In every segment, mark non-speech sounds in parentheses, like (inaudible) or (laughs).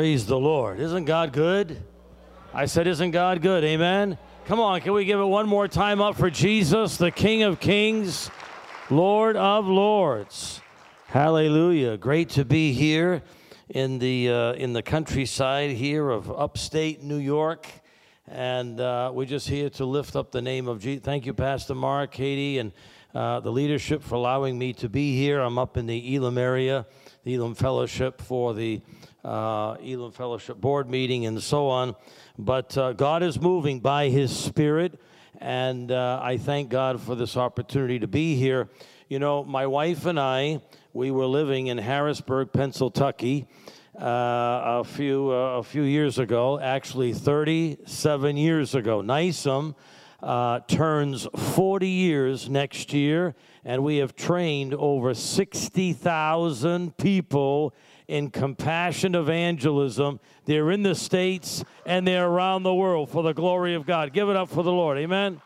Praise the Lord. Isn't God good? I said, Isn't God good? Amen. Come on, can we give it one more time up for Jesus, the King of Kings, Lord of Lords? Hallelujah. Great to be here in the, uh, in the countryside here of upstate New York. And uh, we're just here to lift up the name of Jesus. Thank you, Pastor Mark, Katie, and uh, the leadership for allowing me to be here. I'm up in the Elim area, the Elim Fellowship for the uh, Elim Fellowship Board meeting and so on. But uh, God is moving by His Spirit, and uh, I thank God for this opportunity to be here. You know, my wife and I, we were living in Harrisburg, Pennsylvania. Uh, a few uh, a few years ago, actually 37 years ago. NYSUM uh, turns 40 years next year, and we have trained over 60,000 people in compassion evangelism. They're in the States and they're around the world for the glory of God. Give it up for the Lord. Amen.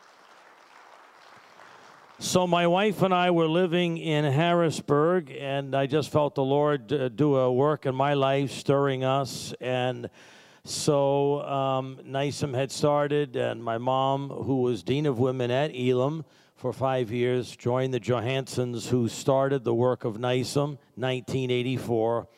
So, my wife and I were living in Harrisburg, and I just felt the Lord uh, do a work in my life, stirring us. And so, um, had started, and my mom, who was Dean of Women at Elim for five years, joined the Johanssons, who started the work of NYSUM 1984.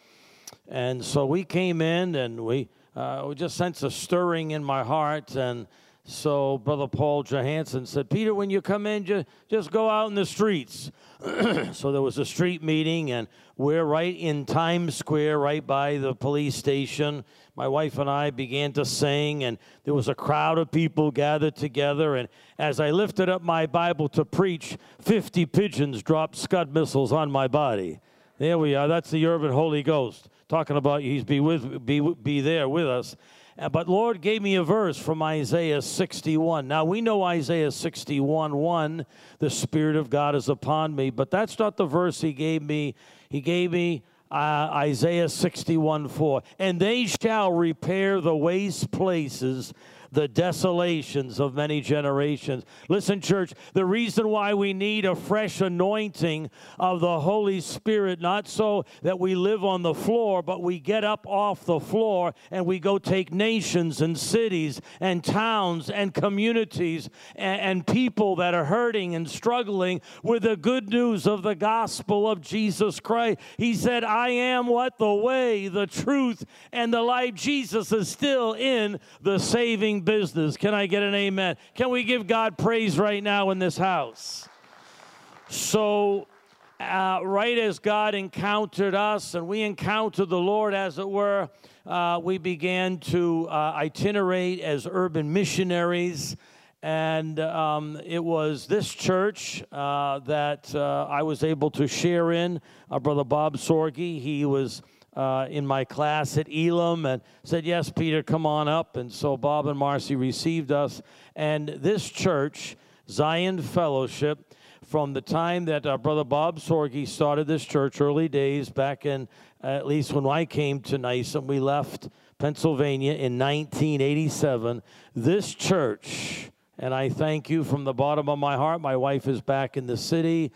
And so we came in and we, uh, we just sensed a stirring in my heart. And so Brother Paul Johansson said, Peter, when you come in, just, go out in the streets. (clears throat) so there was a street meeting, and we're right in Times Square, right by the police station. My wife and I began to sing, and there was a crowd of people gathered together. And as I lifted up my Bible to preach, 50 pigeons dropped Scud missiles on my body. There we are. That's the urban Holy Ghost talking about he's be with be be there with us. Uh, but Lord gave me a verse from Isaiah 61. Now we know Isaiah 61 1, the Spirit of God is upon me, but that's not the verse he gave me. He gave me uh, Isaiah 61 4. And they shall repair the waste places the desolations of many generations. Listen, church, the reason why we need a fresh anointing of the Holy Spirit, not so that we live on the floor, but we get up off the floor and we go take nations and cities and towns and communities and, and people that are hurting and struggling with the good news of the gospel of Jesus Christ. He said, I am what? The way, the truth, and the life. Jesus is still in the saving business. Can I get an amen? Can we give God praise right now in this house? So, uh, right as God encountered us and we encountered the Lord, as it were, uh, we began to uh, itinerate as urban missionaries. And um, it was this church uh, that uh, I was able to share in. Our brother Bob Sorge, he was uh, in my class at Elim and said, Yes, Peter, come on up. And so Bob and Marcy received us. And this church, Zion Fellowship, from the time that uh, Brother Bob Sorge started this church, early days, back in at least when I came to NYSUM, we left Pennsylvania in 1987. This church, and I thank you from the bottom of my heart, my wife is back in the city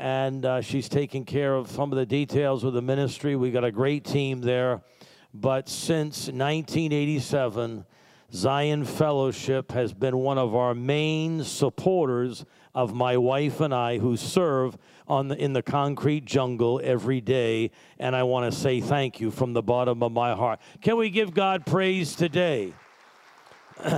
and uh, she's taking care of some of the details of the ministry. We got a great team there. But since 1987, Zion Fellowship has been one of our main supporters of my wife and I who serve on the, in the concrete jungle every day. And I want to say thank you from the bottom of my heart. Can we give God praise today? (clears throat)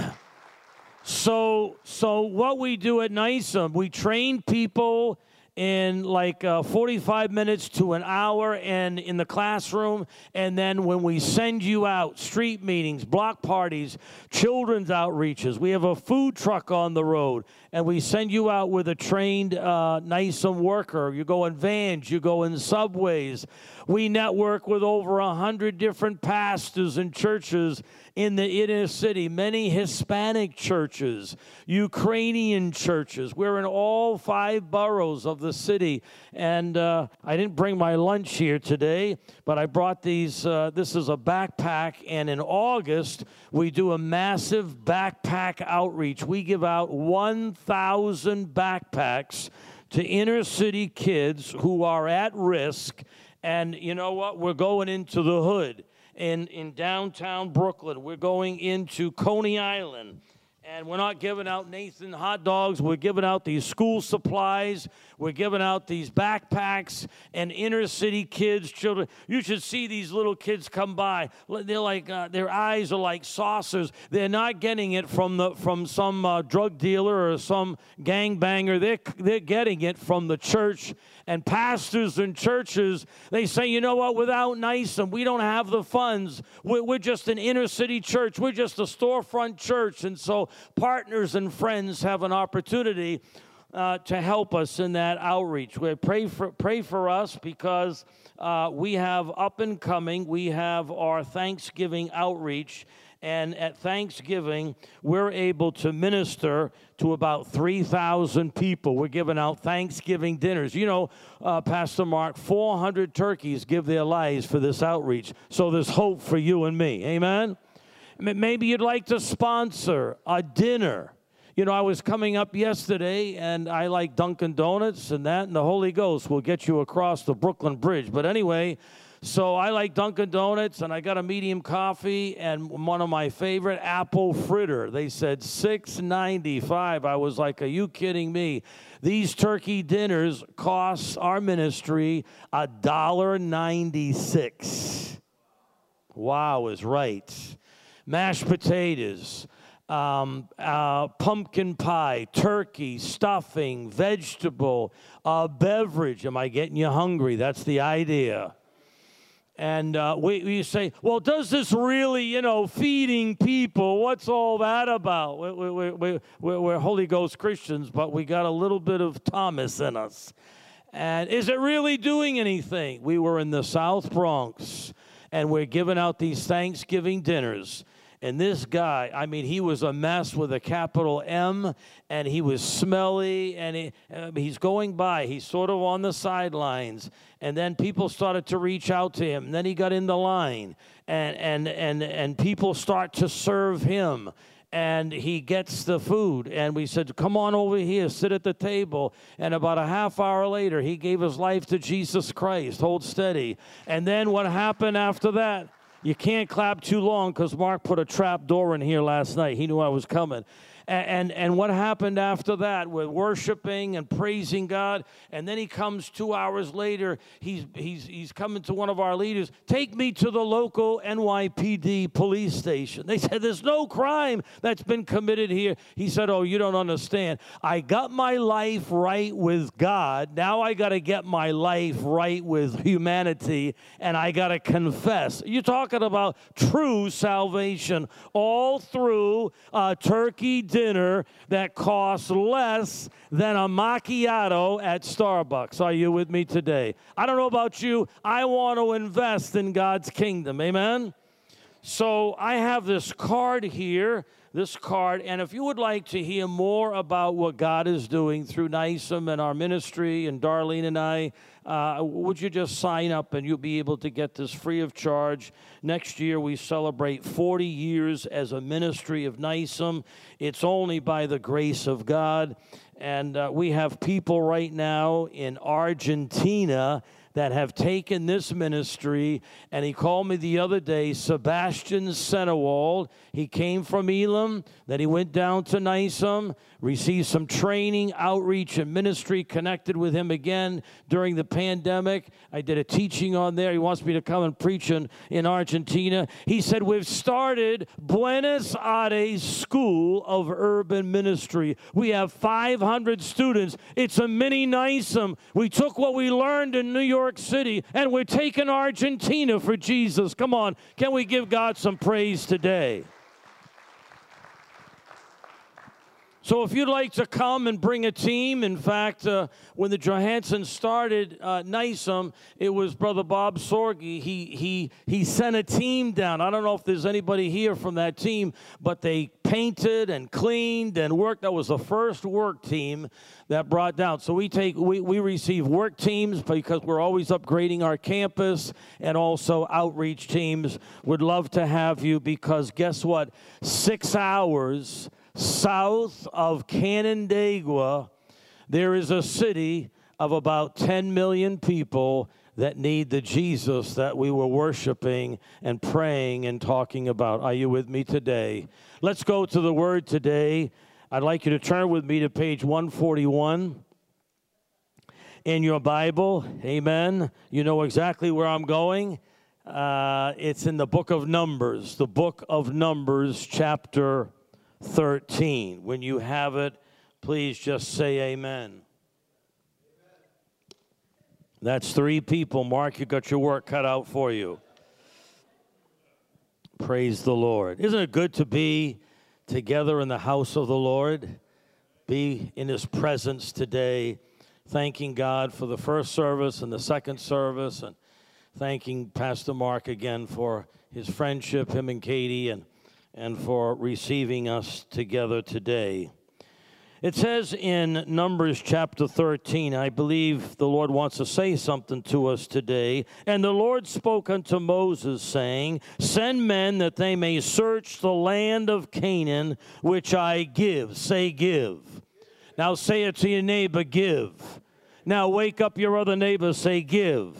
so, so what we do at NYSUM, we train people in like uh, 45 minutes to an hour and in the classroom. And then when we send you out street meetings block parties children's outreaches we have a food truck on the road. And we send you out with a trained uh, NYSUM worker. You go in vans you go in subways we network with over a hundred different pastors and churches in the inner city, many Hispanic churches, Ukrainian churches. We're in all five boroughs of the city. And uh, I didn't bring my lunch here today, but I brought these. Uh, this is a backpack. And in August, we do a massive backpack outreach. We give out 1,000 backpacks to inner city kids who are at risk. And you know what? We're going into the hood in, in downtown Brooklyn. We're going into Coney Island and we're not giving out Nathan hot dogs. We're giving out these school supplies. We're giving out these backpacks and inner city kids, children. You should see these little kids come by. They're like uh, their eyes are like saucers. They're not getting it from the from some uh, drug dealer or some gangbanger. They're they're getting it from the church and pastors and churches, they say, you know what, without NYSUM, we don't have the funds. We're, we're just an inner city church, we're just a storefront church. And so partners and friends have an opportunity uh, to help us in that outreach. We pray for pray for us because uh, we have up and coming. We have our Thanksgiving outreach, and at Thanksgiving, we're able to minister to about 3,000 people. We're giving out Thanksgiving dinners. You know, uh, Pastor Mark, 400 turkeys give their lives for this outreach. So there's hope for you and me. Amen? Maybe you'd like to sponsor a dinner. You know, I was coming up yesterday and I like Dunkin' Donuts and that, and the Holy Ghost will get you across the Brooklyn Bridge. But anyway, so I like Dunkin' Donuts, and I got a medium coffee and one of my favorite apple fritter. They said six ninety five. I was like, "Are you kidding me?" These turkey dinners cost our ministry a dollar ninety six. Wow, is right. Mashed potatoes. Um, uh, pumpkin pie, turkey, stuffing, vegetable, a beverage. Am I getting you hungry? That's the idea. And uh, we, we say, well, does this really, you know, feeding people, what's all that about? We, we, we, we're Holy Ghost Christians, but we got a little bit of Thomas in us. And is it really doing anything? We were in the South Bronx and we're giving out these Thanksgiving dinners. And this guy, I mean, he was a mess with a capital M, and he was smelly, and he, uh, he's going by. He's sort of on the sidelines. And then people started to reach out to him. And then he got in the line, and, and, and, and people start to serve him and he gets the food. And we said, Come on over here, sit at the table. And about a half hour later, he gave his life to Jesus Christ. Hold steady. And then what happened after that? You can't clap too long because Mark put a trap door in here last night. He knew I was coming. And, and, and what happened after that with worshiping and praising God? And then he comes two hours later, he's, he's, he's coming to one of our leaders, take me to the local NYPD police station. They said, There's no crime that's been committed here. He said, Oh, you don't understand. I got my life right with God. Now I got to get my life right with humanity, and I got to confess. You're talking about true salvation all through uh, Turkey dinner that costs less than a macchiato at Starbucks. Are you with me today? I don't know about you. I want to invest in God's kingdom. Amen? So I have this card here this card. And if you would like to hear more about what God is doing through NYSUM and our ministry and Darlene and I, uh, would you just sign up and you'll be able to get this free of charge? Next year, we celebrate 40 years as a ministry of NYSUM. It's only by the grace of God. And uh, we have people right now in Argentina that have taken this ministry. And he called me the other day, Sebastian Senewald. He came from Elim, then he went down to NYSUM, received some training, outreach, and ministry connected with him again during the pandemic. I did a teaching on there. He wants me to come and preach in, in Argentina. He said, We've started Buenos Aires School of Urban Ministry. We have 500 students. It's a mini NYSUM. We took what we learned in New York City and we're taking Argentina for Jesus. Come on, can we give God some praise today? So, if you'd like to come and bring a team, in fact, uh, when the Johansson started uh, NYSUM, it was Brother Bob Sorge. He, he, he sent a team down. I don't know if there's anybody here from that team, but they painted and cleaned and worked. That was the first work team that brought down. So, we, take, we, we receive work teams because we're always upgrading our campus and also outreach teams. Would love to have you because guess what? Six hours south of Canandaigua, there is a city of about 10 million people that need the Jesus that we were worshiping and praying and talking about. Are you with me today? Let's go to the word today. I'd like you to turn with me to page 141 in your Bible. Amen. You know exactly where I'm going. Uh, it's in the book of Numbers, the book of Numbers, chapter 13. When you have it, please just say amen. That's three people. Mark, you got your work cut out for you. Praise the Lord. Isn't it good to be together in the house of the Lord? Be in his presence today, thanking God for the first service and the second service, and thanking Pastor Mark again for his friendship, him and Katie, and, and for receiving us together today. It says in Numbers chapter 13, I believe the Lord wants to say something to us today. And the Lord spoke unto Moses, saying, Send men that they may search the land of Canaan, which I give. Say, give. Now say it to your neighbor, give. Now wake up your other neighbor, say, give.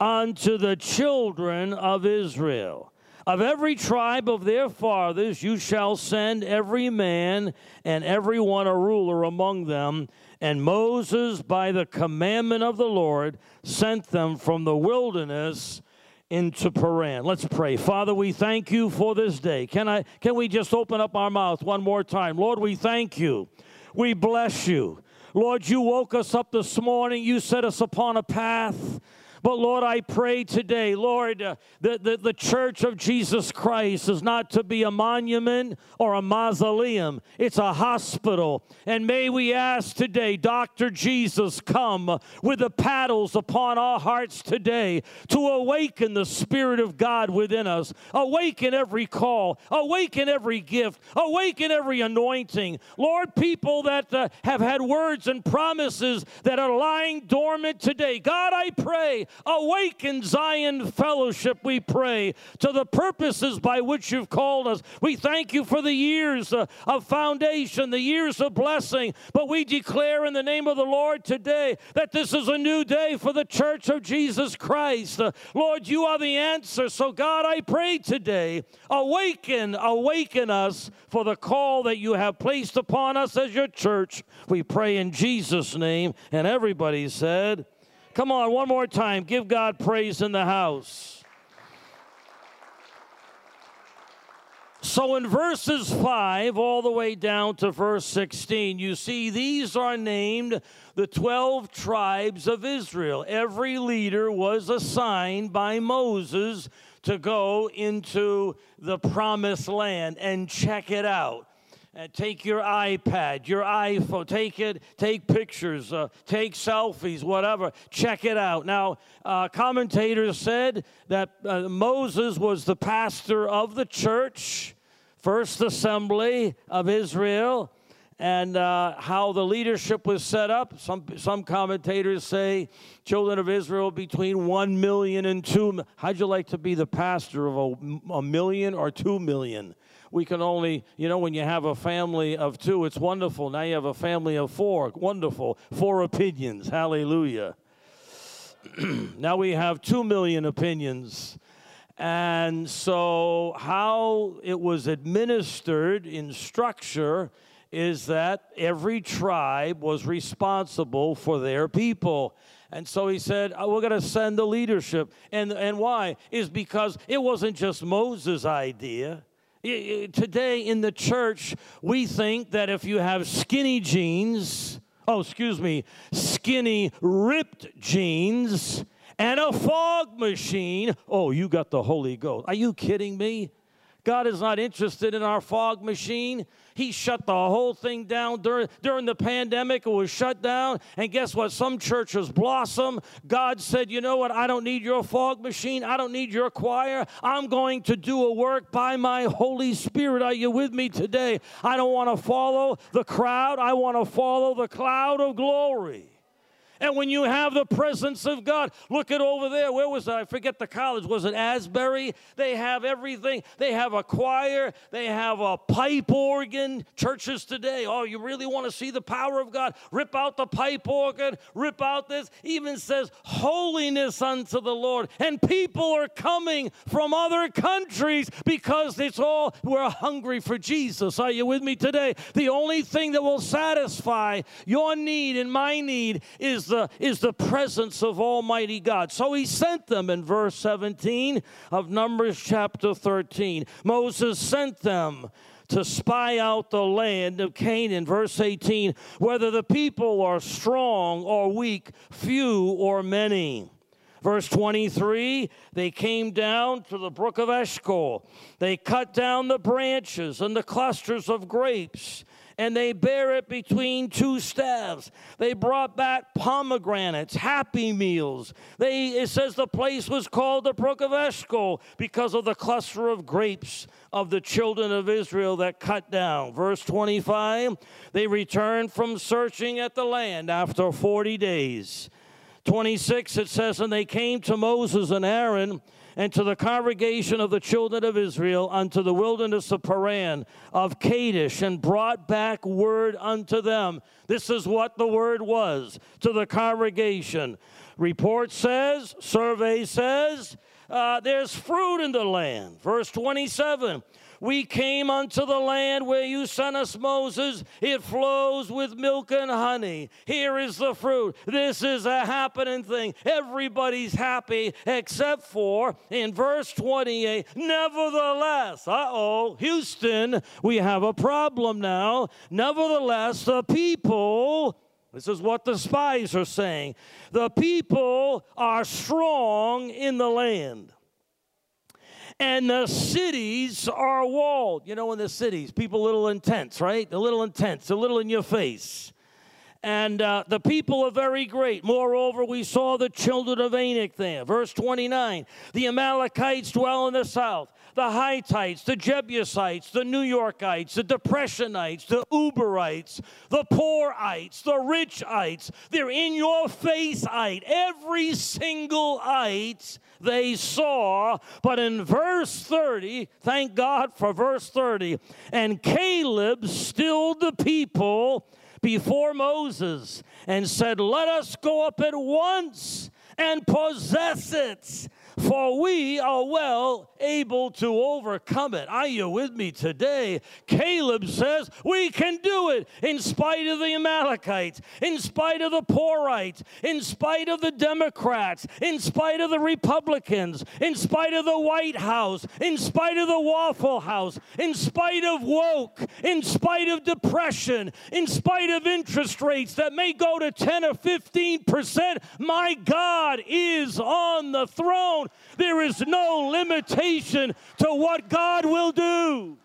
Unto the children of Israel. Of every tribe of their fathers you shall send every man and every one a ruler among them. And Moses, by the commandment of the Lord, sent them from the wilderness into Paran. Let's pray. Father, we thank you for this day. Can I can we just open up our mouth one more time? Lord, we thank you. We bless you. Lord, you woke us up this morning. You set us upon a path. But Lord, I pray today, Lord, uh, the, the, the church of Jesus Christ is not to be a monument or a mausoleum, it's a hospital. And may we ask today, Dr. Jesus, come with the paddles upon our hearts today to awaken the Spirit of God within us, awaken every call, awaken every gift, awaken every anointing. Lord, people that uh, have had words and promises that are lying dormant today, God, I pray Awaken Zion Fellowship, we pray, to the purposes by which you've called us. We thank you for the years uh, of foundation, the years of blessing, but we declare in the name of the Lord today that this is a new day for the church of Jesus Christ. Uh, Lord, you are the answer. So, God, I pray today, awaken, awaken us for the call that you have placed upon us as your church. We pray in Jesus' name. And everybody said, Come on, one more time. Give God praise in the house. So in verses 5 all the way down to verse 16, you see these are named the 12 tribes of Israel. Every leader was assigned by Moses to go into the promised land and check it out. Uh, take your iPad, your iPhone, take it, take pictures, uh, take selfies, whatever. Check it out. Now, uh, commentators said that uh, Moses was the pastor of the church, First Assembly of Israel, and uh, how the leadership was set up. Some some commentators say children of Israel between one million and two. How'd you like to be the pastor of a, a million or two million? We can only, you know, when you have a family of two, it's wonderful. Now you have a family of four, wonderful. Four opinions, hallelujah. (clears throat) now we have two million opinions. And so, how it was administered in structure is that every tribe was responsible for their people. And so he said, oh, We're going to send the leadership. And, and why? Is because it wasn't just Moses' idea. Today in the church, we think that if you have skinny jeans, oh, excuse me, skinny ripped jeans, and a fog machine, oh, you got the Holy Ghost. Are you kidding me? God is not interested in our fog machine. He shut the whole thing down during, during the pandemic. It was shut down. And guess what? Some churches blossom. God said, You know what? I don't need your fog machine. I don't need your choir. I'm going to do a work by my Holy Spirit. Are you with me today? I don't want to follow the crowd. I want to follow the cloud of glory. And when you have the presence of God, look at over there. Where was I? I forget the college. Was it Asbury? They have everything. They have a choir, they have a pipe organ. Churches today, oh, you really want to see the power of God? Rip out the pipe organ, rip out this. Even says, holiness unto the Lord. And people are coming from other countries because it's all, we're hungry for Jesus. Are you with me today? The only thing that will satisfy your need and my need is the, is the presence of Almighty God. So he sent them in verse 17 of Numbers chapter 13. Moses sent them to spy out the land of Canaan. Verse 18 whether the people are strong or weak, few or many. Verse 23 they came down to the brook of Eshcol. They cut down the branches and the clusters of grapes and they bear it between two staves. They brought back pomegranates, happy meals. They, it says the place was called the Eshcol because of the cluster of grapes of the children of Israel that cut down. Verse 25 they returned from searching at the land after 40 days. 26 it says, And they came to Moses and Aaron and to the congregation of the children of Israel unto the wilderness of Paran of Kadesh and brought back word unto them. This is what the word was to the congregation. Report says, survey says, uh, there's fruit in the land. Verse 27 we came unto the land where you sent us, Moses. It flows with milk and honey. Here is the fruit. This is a happening thing. Everybody's happy except for in verse 28. Nevertheless, uh oh, Houston, we have a problem now. Nevertheless, the people. This is what the spies are saying. The people are strong in the land and the cities are walled. You know, in the cities, people a little intense, right? A little intense, a little in your face. And uh, the people are very great. Moreover, we saw the children of Anak there. Verse 29 The Amalekites dwell in the south, the Hittites, the Jebusites, the New Yorkites, the Depressionites, the Uberites, the Poorites, the Richites. They're in your face, ite. Every single ite they saw. But in verse 30, thank God for verse 30, and Caleb stilled the people before Moses and said, Let us go up at once and possess it for we are well able to overcome it. Are you with me today? Caleb says we can do it in spite of the Amalekites, in spite of the Poorites, in spite of the Democrats, in spite of the Republicans, in spite of the White House, in spite of the Waffle House, in spite of woke, in spite of depression, in spite of interest rates that may go to 10 or 15 percent. My God is on the throne. There is no limitation to what God will do.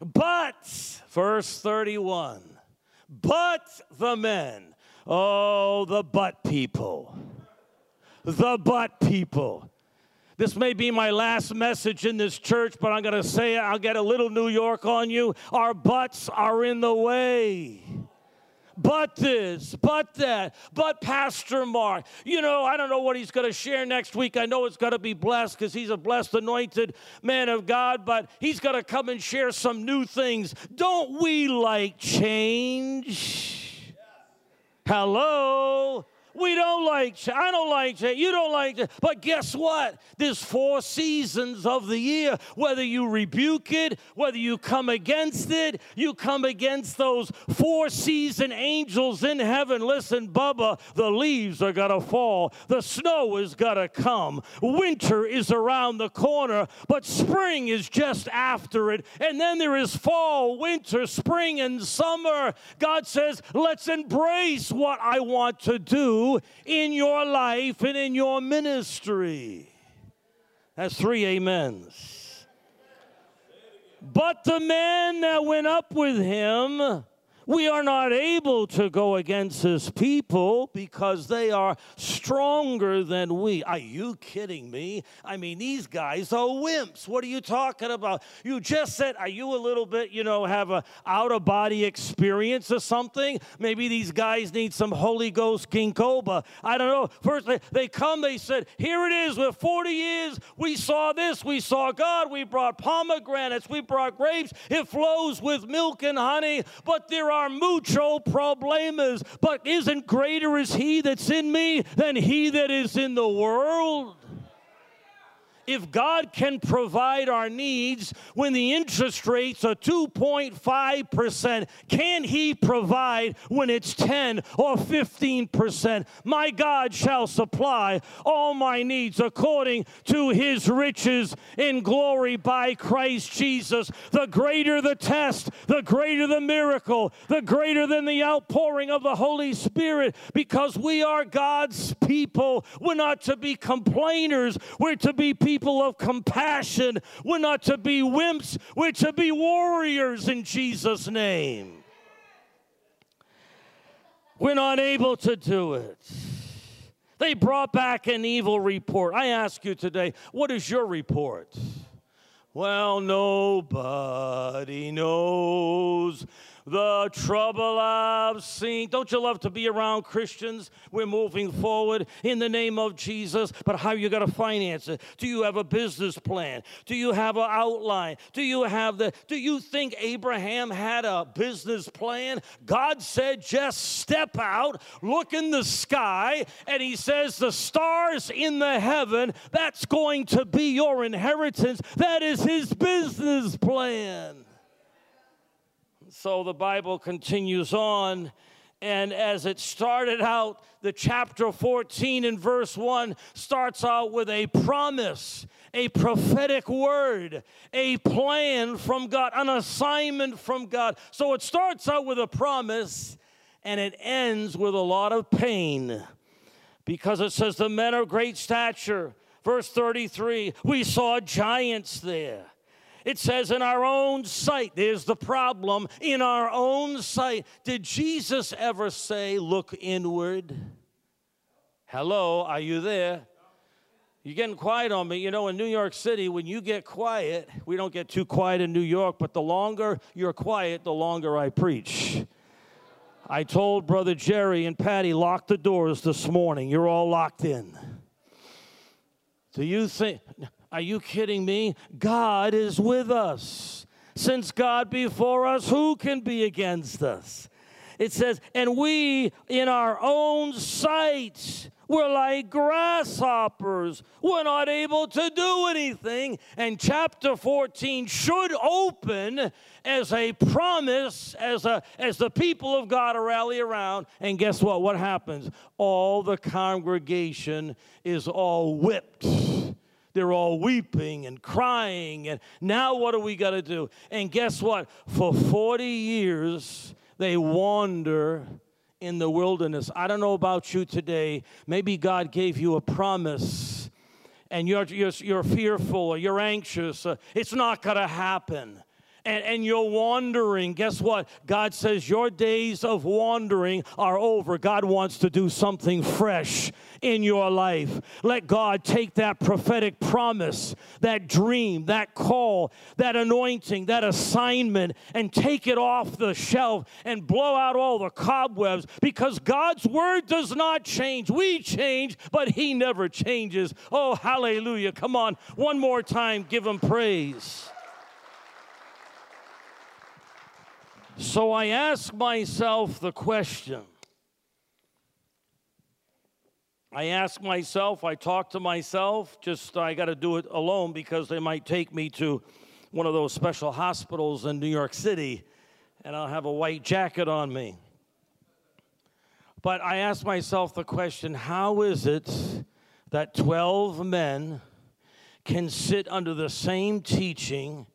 But, verse 31, but the men, oh, the but people, the but people. This may be my last message in this church, but I'm going to say it. I'll get a little New York on you. Our butts are in the way but this, but that, but Pastor Mark. You know, I don't know what he's going to share next week. I know it's going to be blessed because he's a blessed, anointed man of God, but he's going to come and share some new things. Don't we like change? Hello? We don't like change. I don't like change. You don't like change. But guess what? There's four seasons of the year. Whether you rebuke it, whether you come against it, you come against those four season angels in heaven. Listen, Bubba, the leaves are going to fall. The snow is going to come. Winter is around the corner, but spring is just after it. And then there is fall, winter, spring, and summer. God says, let's embrace what I want to do in your life and in your ministry. That's three amens. But the men that went up with him We are not able to go against his people because they are stronger than we. Are you kidding me? I mean, these guys are wimps. What are you talking about? You just said, are you a little bit, you know, have a out of body experience or something? Maybe these guys need some Holy Ghost ginkgo. I don't know. First, they, come, they said, here it is. With 40 years, we saw this. We saw God. We brought pomegranates. We brought grapes. It flows with milk and honey. But there are mucho problemas, but isn't greater is he that's in me than he that is in the world? If God can provide our needs when the interest rates are 2.5%, can He provide when it's 10 or 15%? My God shall supply all my needs according to His riches in glory by Christ Jesus. The greater the test, the greater the miracle, the greater than the outpouring of the Holy Spirit, because we are God's people. We're not to be complainers, we're to be people people of compassion. We're not to be wimps, we're to be warriors in Jesus' name. We're not able to do it. They brought back an evil report. I ask you today, what is your report? Well, nobody knows the trouble I've seen. Don't you love to be around Christians? We're moving forward in the name of Jesus, but how you got to finance it? Do you have a business plan? Do you have an outline? Do you have the Do you think Abraham had a business plan? God said just step out, look in the sky, and he says the stars in the heaven, that's going to be your inheritance. That is his business plan. So the Bible continues on. And as it started out, the chapter 14 and verse 1 starts out with a promise, a prophetic word, a plan from God, an assignment from God. So it starts out with a promise and it ends with a lot of pain because it says, The men of great stature. Verse 33 we saw giants there. It says, in our own sight, there's the problem. In our own sight. Did Jesus ever say, look inward? Hello, are you there? You're getting quiet on me. You know, in New York City, when you get quiet, we don't get too quiet in New York, but the longer you're quiet, the longer I preach. I told Brother Jerry and Patty, lock the doors this morning. You're all locked in. Do you think, are you kidding me? God is with us. Since God before us, who can be against us? It says, and we in our own sight we're like grasshoppers. We're not able to do anything. And chapter 14 should open as a promise, as, a, as the people of God rally around. And guess what? What happens? All the congregation is all whipped they're all weeping and crying. And now what do we got to do? And guess what? For 40 years, they wander in the wilderness. I don't know about you today. Maybe God gave you a promise and you're, you're, you're fearful or you're anxious. It's not going to happen and, and you're wandering, guess what? God says your days of wandering are over. God wants to do something fresh in your life. Let God take that prophetic promise, that dream, that call, that anointing, that assignment, and take it off the shelf and blow out all the cobwebs because God's word does not change. We change, but He never changes. Oh, hallelujah. Come on, one more time, give Him praise. So I ask myself the question. I ask myself, I talk to myself, just I got to do it alone because they might take me to one of those special hospitals in New York City and I'll have a white jacket on me. But I ask myself the question how is it that 12 men can sit under the same teaching,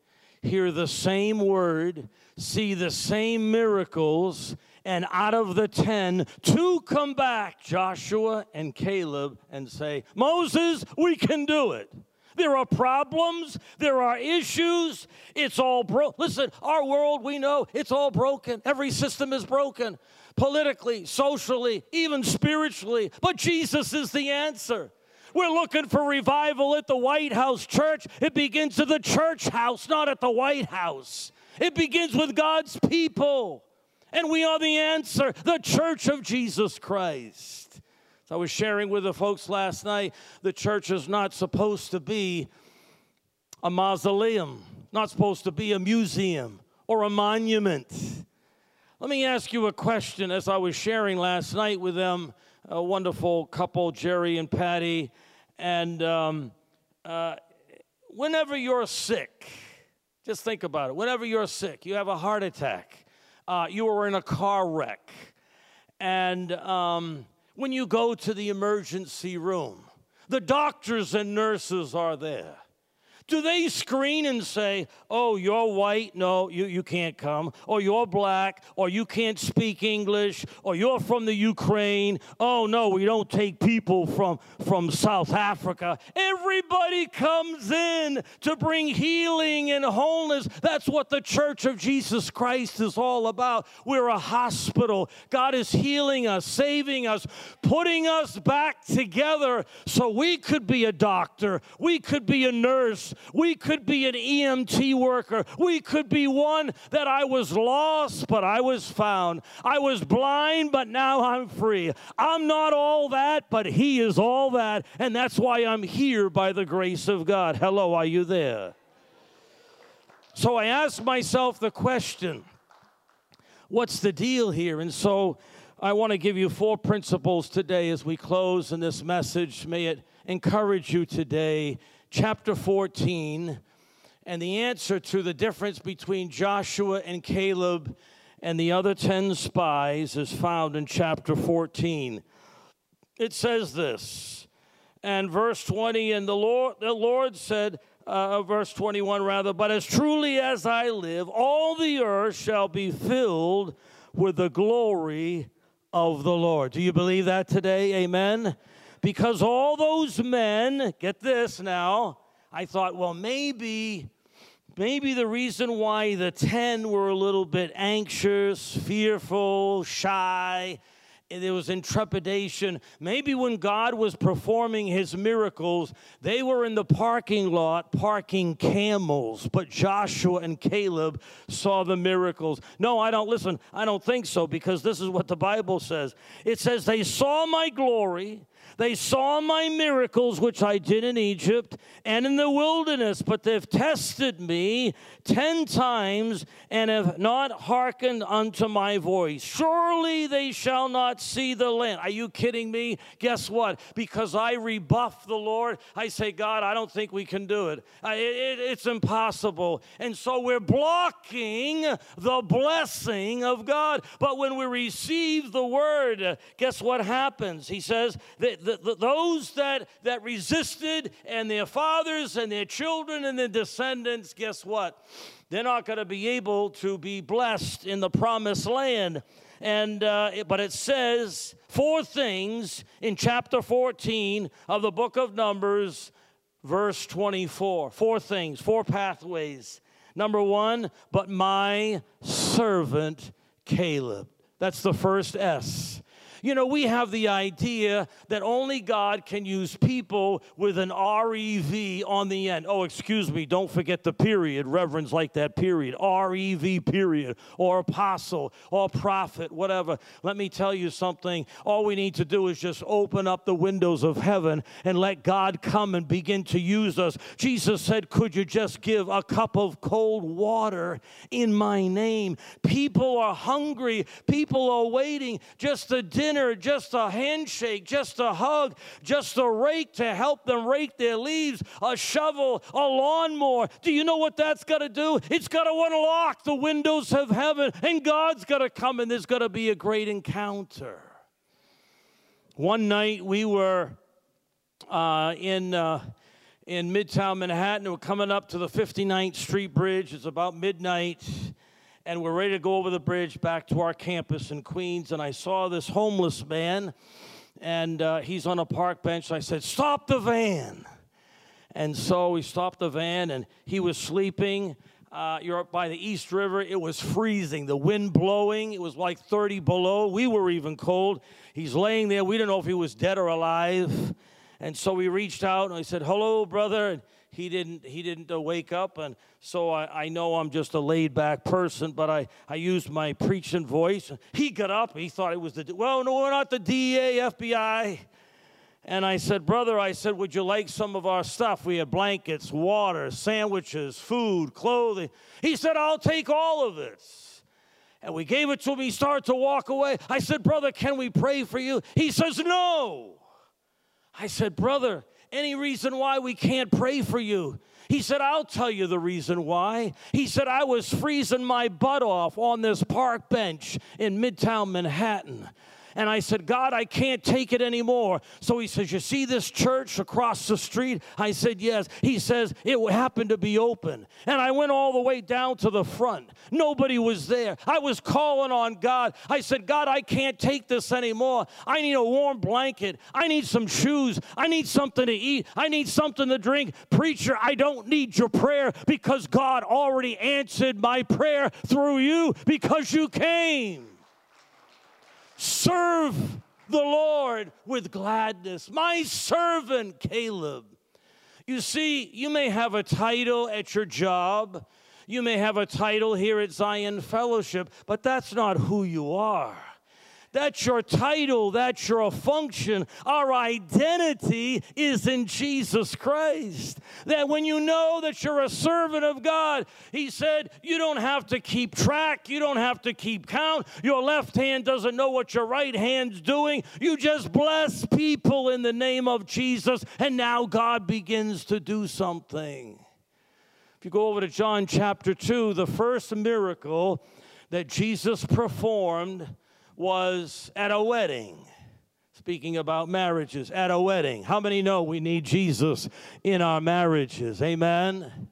hear the same word, see the same miracles, and out of the ten, two come back, Joshua and Caleb, and say, Moses, we can do it. There are problems, there are issues. It's all broke. Listen, our world, we know it's all broken. Every system is broken politically, socially, even spiritually. But Jesus is the answer. We're looking for revival at the White House church. It begins at the church house, not at the White House. It begins with God's people. And we are the answer, the church of Jesus Christ. So I was sharing with the folks last night the church is not supposed to be a mausoleum, not supposed to be a museum or a monument. Let me ask you a question as I was sharing last night with them a wonderful couple, Jerry and Patty. And um, uh, whenever you're sick, just think about it. Whenever you're sick, you have a heart attack, uh, you are in a car wreck, and um, when you go to the emergency room, the doctors and nurses are there. Do they screen and say, oh, you're white? No, you, you can't come. Or you're black. Or you can't speak English. Or you're from the Ukraine. Oh, no, we don't take people from, from South Africa. Everybody comes in to bring healing and wholeness. That's what the church of Jesus Christ is all about. We're a hospital. God is healing us, saving us, putting us back together so we could be a doctor, we could be a nurse, we could be an EMT worker. We could be one that I was lost, but I was found. I was blind, but now I'm free. I'm not all that, but He is all that. And that's why I'm here by the grace of God. Hello, are you there? So I asked myself the question what's the deal here? And so I want to give you four principles today as we close in this message. May it encourage you today chapter 14 and the answer to the difference between Joshua and Caleb and the other 10 spies is found in chapter 14. It says this, and verse 20, and the Lord, the Lord said, uh, verse 21 rather, but as truly as I live, all the earth shall be filled with the glory of the Lord. Do you believe that today? Amen because all those men, get this now, I thought, well, maybe, maybe the reason why the 10 were a little bit anxious, fearful, shy, there was intrepidation. Maybe when God was performing his miracles, they were in the parking lot parking camels, but Joshua and Caleb saw the miracles. No, I don't listen. I don't think so because this is what the Bible says. It says, They saw my glory they saw my miracles, which I did in Egypt and in the wilderness, but they've tested me ten times and have not hearkened unto my voice. Surely they shall not see the land. Are you kidding me? Guess what? Because I rebuff the Lord, I say, God, I don't think we can do it. it, it it's impossible. And so we're blocking the blessing of God. But when we receive the word, guess what happens? He says that the, the, those that, that resisted and their fathers and their children and their descendants, guess what? They're not going to be able to be blessed in the promised land. And uh, but it says four things in chapter 14 of the book of Numbers, verse 24. Four things, four pathways. Number one, but my servant Caleb. That's the first S. You know, we have the idea that only God can use people with an REV on the end. Oh, excuse me, don't forget the period. Reverends like that period. REV period, or apostle, or prophet, whatever. Let me tell you something. All we need to do is just open up the windows of heaven and let God come and begin to use us. Jesus said, Could you just give a cup of cold water in my name? People are hungry, people are waiting. Just a dinner, just a handshake, just a hug, just a rake to help them rake their leaves, a shovel, a lawnmower. Do you know what that's got to do? It's got to unlock the windows of heaven, and God's got to come, and there's got to be a great encounter. One night we were uh, in. Uh, in Midtown Manhattan. We're coming up to the 59th Street Bridge. It's about midnight and we're ready to go over the bridge back to our campus in Queens. And I saw this homeless man, and uh, he's on a park bench. I said, Stop the van. And so we stopped the van, and he was sleeping. Uh, you're up by the East River. It was freezing, the wind blowing. It was like 30 below. We were even cold. He's laying there. We didn't know if he was dead or alive. And so we reached out and I said, "Hello, brother." And he didn't he didn't uh, wake up, and so I, I know I'm just a laid back person, but I, I used my preaching voice. He got up. He thought it was the well, no, we're not the DEA, FBI. And I said, Brother, I said, would you like some of our stuff? We had blankets, water, sandwiches, food, clothing. He said, I'll take all of it. And we gave it to him. He started to walk away. I said, Brother, can we pray for you? He says, No. I said, Brother, any reason why we can't pray for you? He said, I'll tell you the reason why. He said, I was freezing my butt off on this park bench in Midtown Manhattan. And I said, God, I can't take it anymore. So he says, You see this church across the street? I said, Yes. He says, It happened to be open. And I went all the way down to the front. Nobody was there. I was calling on God. I said, God, I can't take this anymore. I need a warm blanket. I need some shoes. I need something to eat. I need something to drink. Preacher, I don't need your prayer because God already answered my prayer through you because you came. Serve the Lord with gladness. My servant Caleb. You see, you may have a title at your job, you may have a title here at Zion Fellowship, but that's not who you are. That's your title. That's your function. Our identity is in Jesus Christ. That when you know that you're a servant of God, He said, you don't have to keep track. You don't have to keep count. Your left hand doesn't know what your right hand's doing. You just bless people in the name of Jesus, and now God begins to do something. If you go over to John chapter 2, the first miracle that Jesus performed was at a wedding. Speaking about marriages, at a wedding. How many know we need Jesus in our marriages? Amen.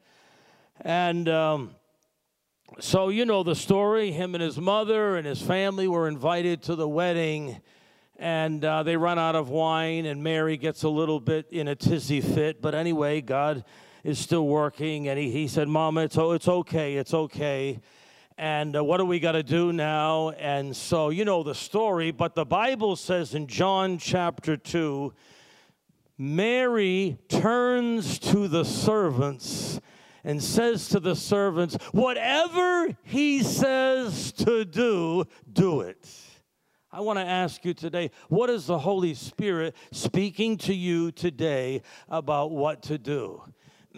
And um, so, you know the story. Him and his mother and his family were invited to the wedding, and uh, they run out of wine, and Mary gets a little bit in a tizzy fit. But anyway, God is still working, and he, he said, Mama, it's, oh, it's okay, it's okay and uh, what do we got to do now? And so, you know the story, but the Bible says in John chapter 2, Mary turns to the servants and says to the servants, Whatever he says to do, do it. I want to ask you today, what is the Holy Spirit speaking to you today about what to do?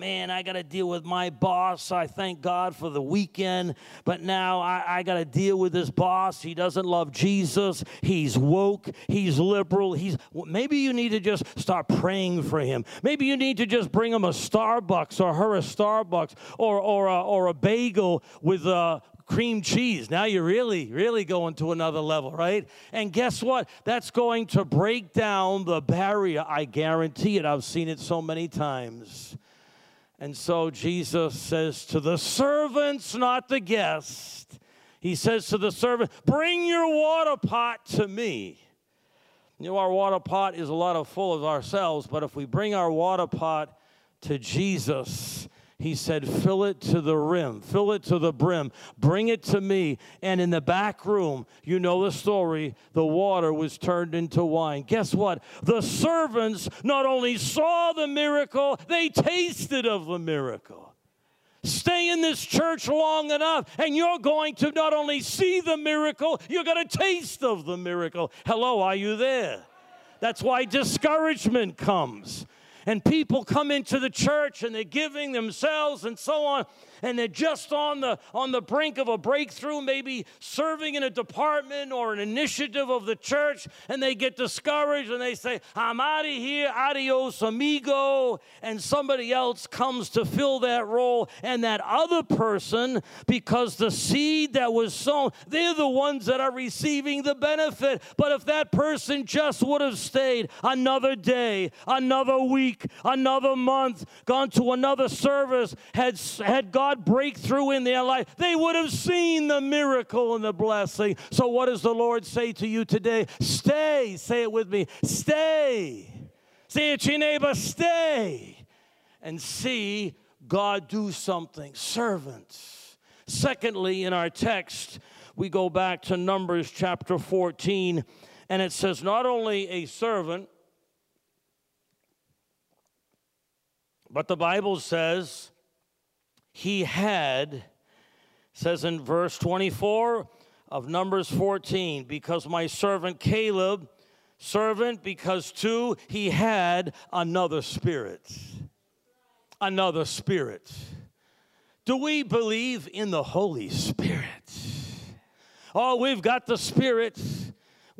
Man, I got to deal with my boss. I thank God for the weekend, but now I, I got to deal with this boss. He doesn't love Jesus. He's woke. He's liberal. He's maybe you need to just start praying for him. Maybe you need to just bring him a Starbucks or her a Starbucks or or a, or a bagel with a cream cheese. Now you're really, really going to another level, right? And guess what? That's going to break down the barrier. I guarantee it. I've seen it so many times. And so Jesus says to the servants, not the guest, he says to the servant, Bring your water pot to me. You know, our water pot is a lot of full of ourselves, but if we bring our water pot to Jesus, he said, Fill it to the rim, fill it to the brim, bring it to me. And in the back room, you know the story, the water was turned into wine. Guess what? The servants not only saw the miracle, they tasted of the miracle. Stay in this church long enough, and you're going to not only see the miracle, you're going to taste of the miracle. Hello, are you there? That's why discouragement comes and people come into the church and they're giving themselves and so on and they're just on the on the brink of a breakthrough maybe serving in a department or an initiative of the church and they get discouraged and they say i'm out of here adios amigo and somebody else comes to fill that role and that other person because the seed that was sown they're the ones that are receiving the benefit. But if that person just would have stayed another day another week another month gone to another service had had god God breakthrough in their life, they would have seen the miracle and the blessing. So, what does the Lord say to you today? Stay. Say it with me. Stay. Say it to your neighbor. Stay. and see God do something. Servants. Secondly, in our text, we go back to Numbers chapter 14, and it says, Not only a servant, but the Bible says he had, says in verse 24 of Numbers 14, because my servant Caleb, servant, because two, he had another spirit another spirit. Do we believe in the Holy Spirit? Oh, we've got the Spirit.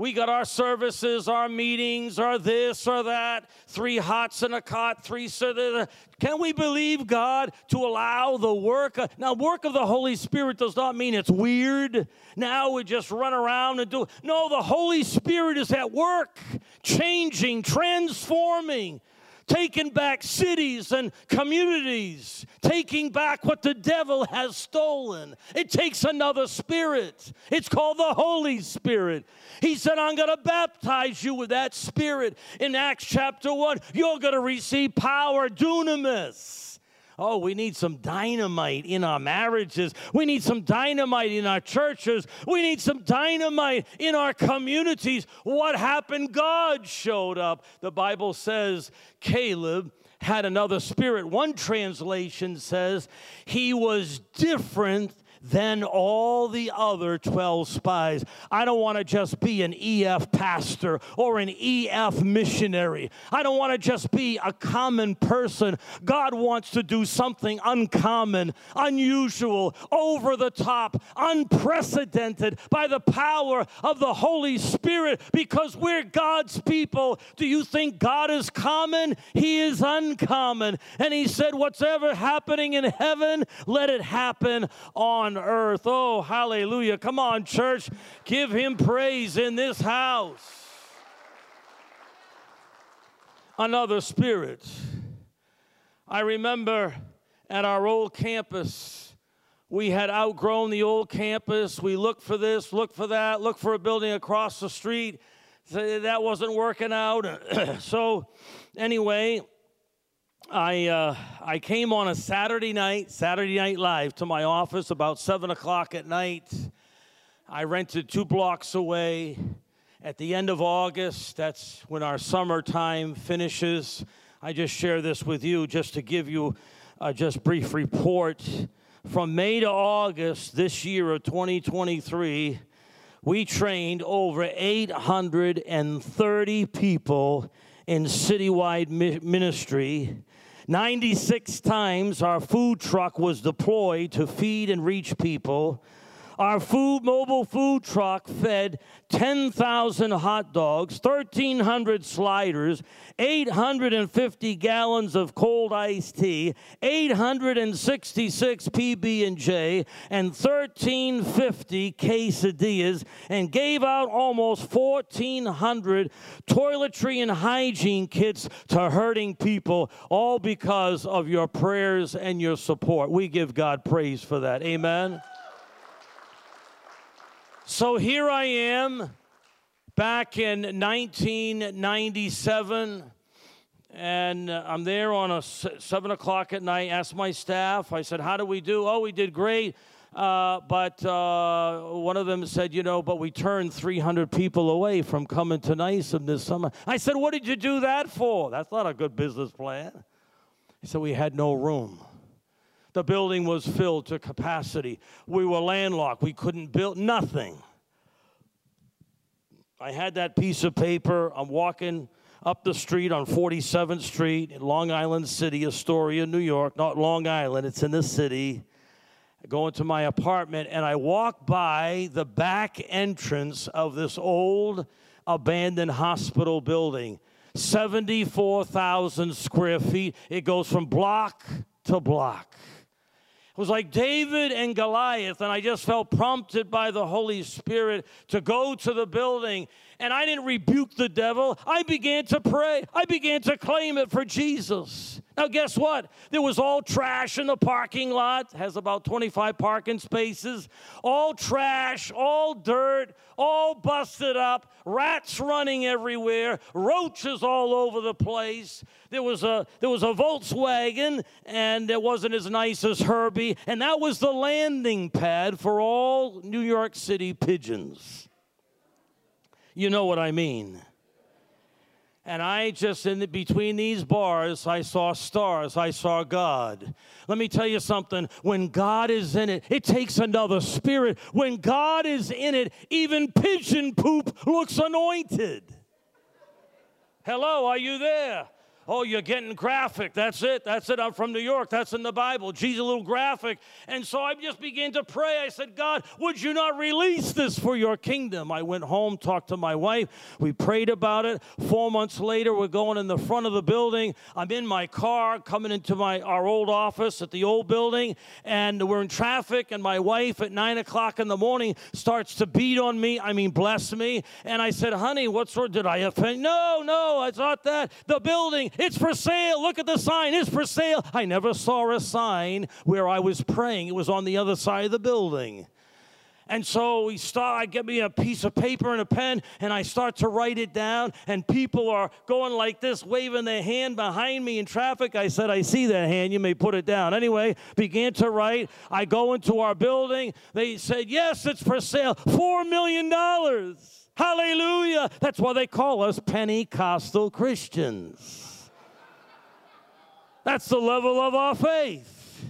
We got our services, our meetings, our this or that, three hots and a cot, three. Can we believe God to allow the work? Now, work of the Holy Spirit does not mean it's weird. Now we just run around and do. No, the Holy Spirit is at work, changing, transforming, taking back cities and communities, taking back what the devil has stolen. It takes another spirit. It's called the Holy Spirit. He said, I'm going to baptize you with that spirit. In Acts chapter 1, you're going to receive power, dunamis. Oh, we need some dynamite in our marriages. We need some dynamite in our churches. We need some dynamite in our communities. What happened? God showed up. The Bible says Caleb had another spirit. One translation says he was different than all the other 12 spies. I don't want to just be an EF pastor or an EF missionary. I don't want to just be a common person. God wants to do something uncommon, unusual, over the top, unprecedented by the power of the Holy Spirit because we're God's people. Do you think God is common? He is uncommon. And He said, What's ever happening in heaven, let it happen on on earth. Oh, hallelujah. Come on, church. Give him praise in this house. Another spirit. I remember at our old campus, we had outgrown the old campus. We looked for this, looked for that, looked for a building across the street. That wasn't working out. (clears throat) so, anyway, I, uh, I came on a Saturday night, Saturday Night Live, to my office about 7 o'clock at night. I rented two blocks away. At the end of August, that's when our summertime finishes. I just share this with you just to give you a just brief report. From May to August this year of 2023, we trained over 830 people in citywide ministry 96 times our food truck was deployed to feed and reach people. Our food mobile food truck fed 10,000 hot dogs, 1,300 sliders, 850 gallons of cold iced tea, 866 PB&J, and 1,350 quesadillas, and gave out almost 1,400 toiletry and hygiene kits to hurting people, all because of your prayers and your support. We give God praise for that. Amen. So here I am back in 1997, and I'm there on a seven o'clock at night. Asked my staff, I said, How do we do? Oh, we did great. Uh, but uh, one of them said, You know, but we turned 300 people away from coming to NYSUM this summer. I said, What did you do that for? That's not a good business plan. He said, We had no room. The building was filled to capacity. We were landlocked. We couldn't build nothing. I had that piece of paper. I'm walking up the street on 47th Street in Long Island City, Astoria, New York. Not Long Island, it's in the city. I go into my apartment and I walk by the back entrance of this old abandoned hospital building. 74,000 square feet. It goes from block to block. Was like David and Goliath, and I just felt prompted by the Holy Spirit to go to the building. And I didn't rebuke the devil. I began to pray. I began to claim it for Jesus. Now, guess what? There was all trash in the parking lot, has about 25 parking spaces, all trash, all dirt, all busted up, rats running everywhere, roaches all over the place. There was a there was a Volkswagen and it wasn't as nice as Herbie, and that was the landing pad for all New York City pigeons. You know what I mean? And I just, in the, between these bars, I saw stars. I saw God. Let me tell you something. When God is in it, it takes another spirit. When God is in it, even pigeon poop looks anointed. Hello, are you there? Oh, you're getting graphic. That's it. That's it. I'm from New York. That's in the Bible. Jesus, a little graphic. And so I just began to pray. I said, God, would you not release this for your kingdom? I went home, talked to my wife. We prayed about it. Four months later, we're going in the front of the building. I'm in my car coming into my our old office at the old building, and we're in traffic. And my wife at nine o'clock in the morning starts to beat on me. I mean, bless me. And I said, honey, what sort did I offend? No, no, it's not that. The building it's for sale. Look at the sign. It's for sale. I never saw a sign where I was praying. It was on the other side of the building. And so we start, I get me a piece of paper and a pen, and I start to write it down. And people are going like this, waving their hand behind me in traffic. I said, I see that hand. You may put it down. Anyway, began to write. I go into our building. They said, Yes, it's for sale. $4 million. Hallelujah. That's why they call us Pentecostal Christians. That's the level of our faith.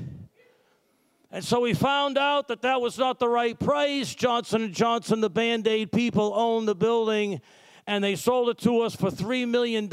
And so we found out that that was not the right price. Johnson & Johnson, the Band-Aid people, owned the building and they sold it to us for $3 million.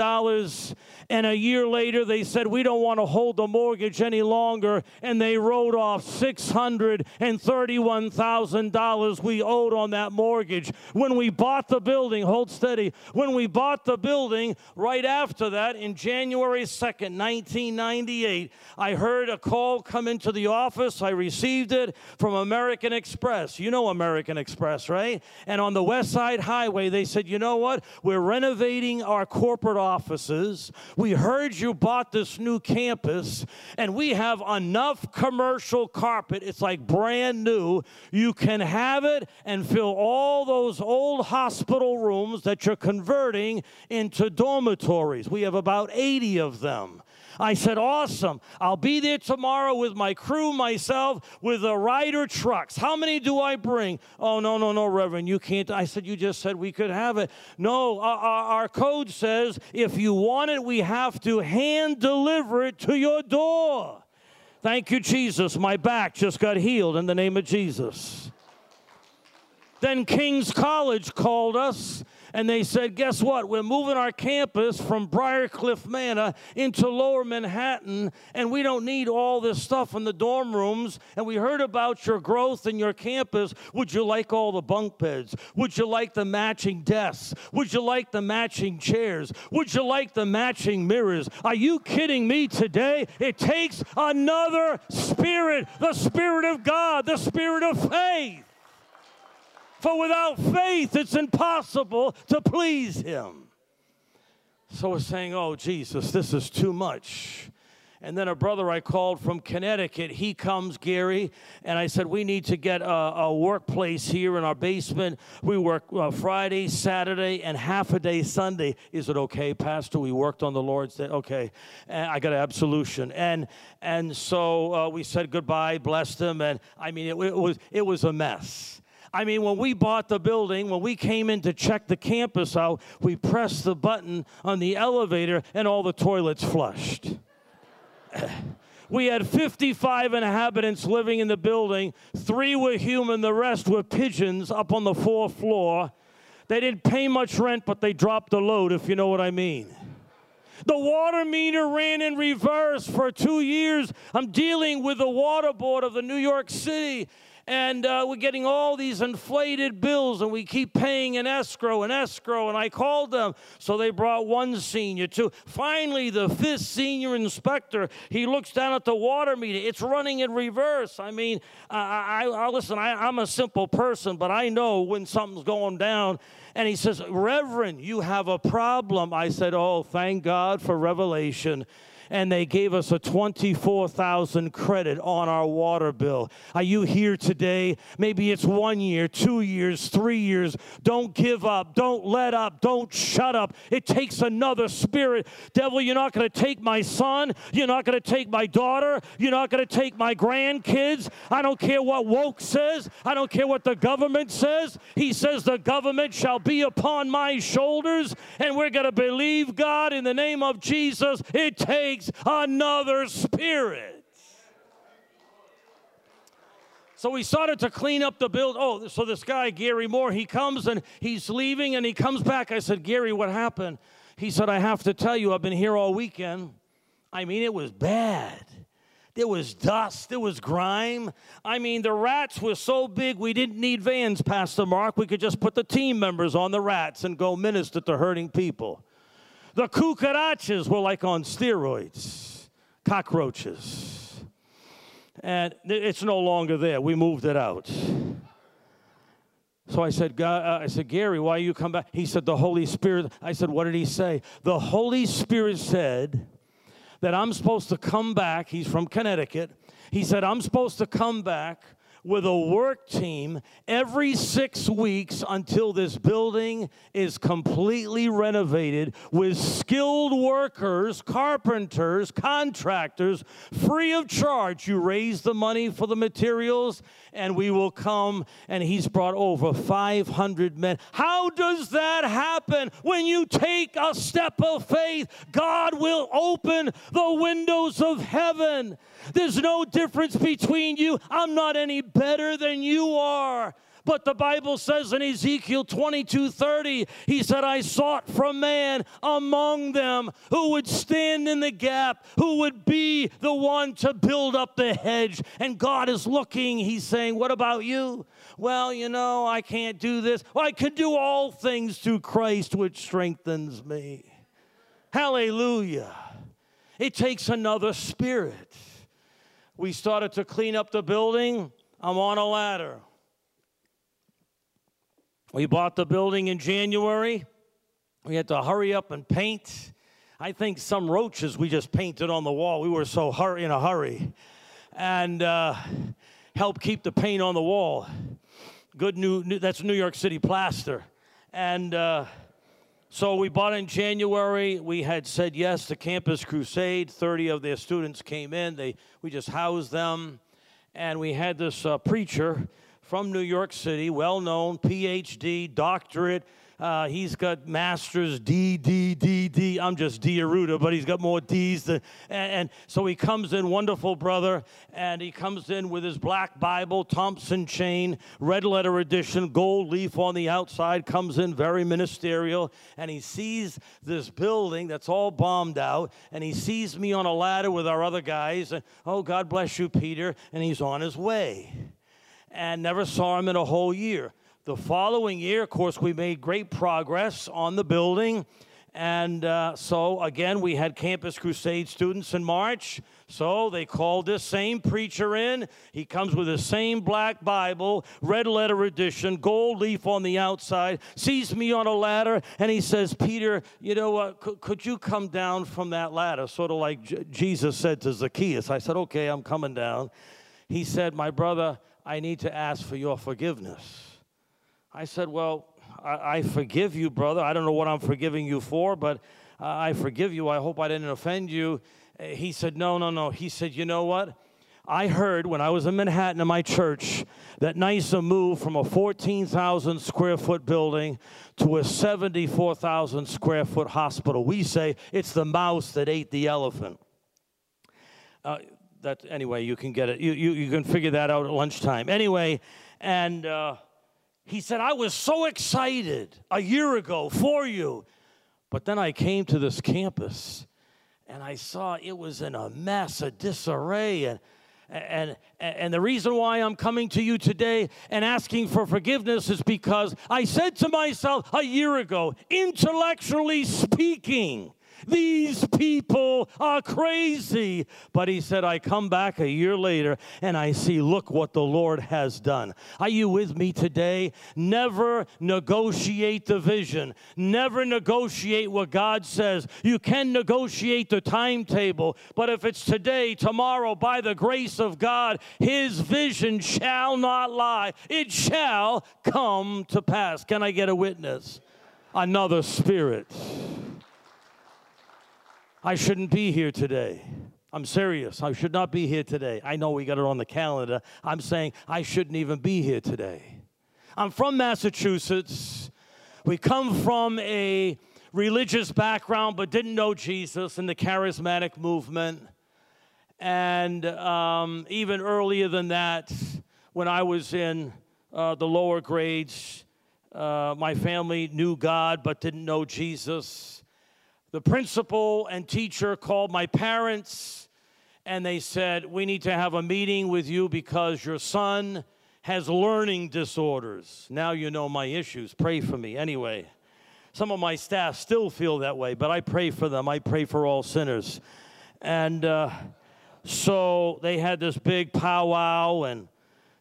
And a year later, they said, We don't want to hold the mortgage any longer. And they wrote off $631,000 we owed on that mortgage. When we bought the building, hold steady, when we bought the building, right after that, in January 2nd, 1998, I heard a call come into the office. I received it from American Express. You know American Express, right? And on the West Side Highway, they said, You know what? We're renovating our corporate offices. We heard you bought this new campus, and we have enough commercial carpet. It's like brand new. You can have it and fill all those old hospital rooms that you're converting into dormitories. We have about 80 of them. I said, Awesome. I'll be there tomorrow with my crew, myself, with the Ryder trucks. How many do I bring? Oh, no, no, no, Reverend, you can't. I said, You just said we could have it. No, our, our code says if you want it, we have to hand deliver it to your door. Thank you, Jesus. My back just got healed in the name of Jesus. Then King's College called us and they said, Guess what? We're moving our campus from Briarcliff Manor into lower Manhattan, and we don't need all this stuff in the dorm rooms. And we heard about your growth in your campus. Would you like all the bunk beds? Would you like the matching desks? Would you like the matching chairs? Would you like the matching mirrors? Are you kidding me today? It takes another spirit, the Spirit of God, the Spirit of faith. For without faith, it's impossible to please Him. So we're saying, Oh, Jesus, this is too much. And then a brother I called from Connecticut, he comes, Gary, and I said, We need to get a, a workplace here in our basement. We work uh, Friday, Saturday, and half a day Sunday. Is it okay, Pastor? We worked on the Lord's Day. Okay. And I got an absolution. And, and so uh, we said goodbye, blessed him, and I mean, it, it, was, it was a mess. I mean, when we bought the building, when we came in to check the campus out, we pressed the button on the elevator and all the toilets flushed. (sighs) we had 55 inhabitants living in the building. Three were human, the rest were pigeons up on the fourth floor. They didn't pay much rent, but they dropped the load, if you know what I mean. The water meter ran in reverse for two years. I'm dealing with the water board of the New York City, and uh, we're getting all these inflated bills and we keep paying an escrow and escrow and i called them. So they brought one senior two finally the fifth senior inspector he looks down at the water meter. It's running in reverse. I mean i, I, I listen I, i'm a simple person but i know when something's going down. And he says reverend you have a problem. I said oh thank god for revelation and they gave us a 24,000 credit on our water bill. Are you here today? Maybe it's one year, two years, three years. Don't give up. Don't let up. Don't shut up. It takes another spirit. Devil, you're not going to take my son. You're not going to take my daughter. You're not going to take my grandkids. I don't care what woke says. I don't care what the government says. He says the government shall be upon my shoulders, and we're going to believe God in the name of Jesus. It takes another spirit. So we started to clean up the build. Oh, so this guy, Gary Moore, he comes and he's leaving and he comes back. I said, Gary, what happened? He said, I have to tell you, I've been here all weekend. I mean, it was bad. There was dust, there was grime. I mean, the rats were so big we didn't need vans, Pastor Mark. We could just put the team members on the rats and go minister to hurting people. The cucarachas were like on steroids, cockroaches and it's no longer there. We moved it out. So I said, uh, I said, Gary, why you come back? He said, the Holy Spirit. I said, what did he say? The Holy Spirit said that I'm supposed to come back. He's from Connecticut. He said, I'm supposed to come back with a work team every six weeks until this building is completely renovated with skilled workers, carpenters, contractors, free of charge. You raise the money for the materials, and we will come. And he's brought over 500 men. How does that happen? When you take a step of faith, God will open the windows of heaven. There's no difference between you. I'm not any better than you are. But the Bible says in Ezekiel 22 30, he said, I sought for a man among them who would stand in the gap, who would be the one to build up the hedge. And God is looking, he's saying, What about you? Well, you know, I can't do this. Well, I can do all things through Christ, which strengthens me. Hallelujah. It takes another spirit. We started to clean up the building. I'm on a ladder. We bought the building in January. We had to hurry up and paint. I think some roaches we just painted on the wall. We were so in a hurry. And uh, help keep the paint on the wall. Good new, new that's New York City plaster. And uh, so we bought in January. We had said yes to Campus Crusade. 30 of their students came in. They, we just housed them. And we had this uh, preacher from New York City, well known, PhD, doctorate, uh, he's got masters D, D, D, D. I'm just D Aruda, but he's got more D's. Than, and, and, so he comes in, wonderful brother, and he comes in with his black Bible, Thompson chain, red letter edition, gold leaf on the outside, comes in very ministerial, and he sees this building that's all bombed out, and he sees me on a ladder with our other guys, and oh, God bless you, Peter, and he's on his way. And never saw him in a whole year. The following year, of course, we made great progress on the building. And uh, so, again, we had Campus Crusade students in March. So they called this same preacher in. He comes with the same black Bible, red letter edition, gold leaf on the outside, sees me on a ladder, and he says, Peter, you know what? Could, could you come down from that ladder? Sort of like J- Jesus said to Zacchaeus. I said, okay, I'm coming down. He said, My brother, I need to ask for your forgiveness. I said, Well, I, I, forgive you, brother. I don't know what I'm forgiving you for, but uh, I forgive you. I hope I didn't offend you. Uh, he said, No, no, no. He said, You know what? I heard when I was in Manhattan in my church that NYSUM moved from a 14,000 square foot building to a 74,000 square foot hospital. We say it's the mouse that ate the elephant. Uh, that anyway, you can get it. You, you, you can figure that out at lunchtime. Anyway, and uh, he said, I was so excited a year ago for you. But then I came to this campus and I saw it was in a mess, a disarray. And, and, and the reason why I'm coming to you today and asking for forgiveness is because I said to myself a year ago, intellectually speaking, These people are crazy. But he said, I come back a year later and I see, look what the Lord has done. Are you with me today? Never negotiate the vision, never negotiate what God says. You can negotiate the timetable, but if it's today, tomorrow, by the grace of God, his vision shall not lie. It shall come to pass. Can I get a witness? Another spirit. I shouldn't be here today. I'm serious. I should not be here today. I know we got it on the calendar. I'm saying I shouldn't even be here today. I'm from Massachusetts. We come from a religious background but didn't know Jesus in the charismatic movement. And um, even earlier than that, when I was in uh, the lower grades, uh, my family knew God but didn't know Jesus the principal and teacher called my parents and they said, We need to have a meeting with you because your son has learning disorders. Now you know my issues. Pray for me. Anyway, some of my staff still feel that way, but I pray for them. I pray for all sinners. And uh, so they had this big powwow, and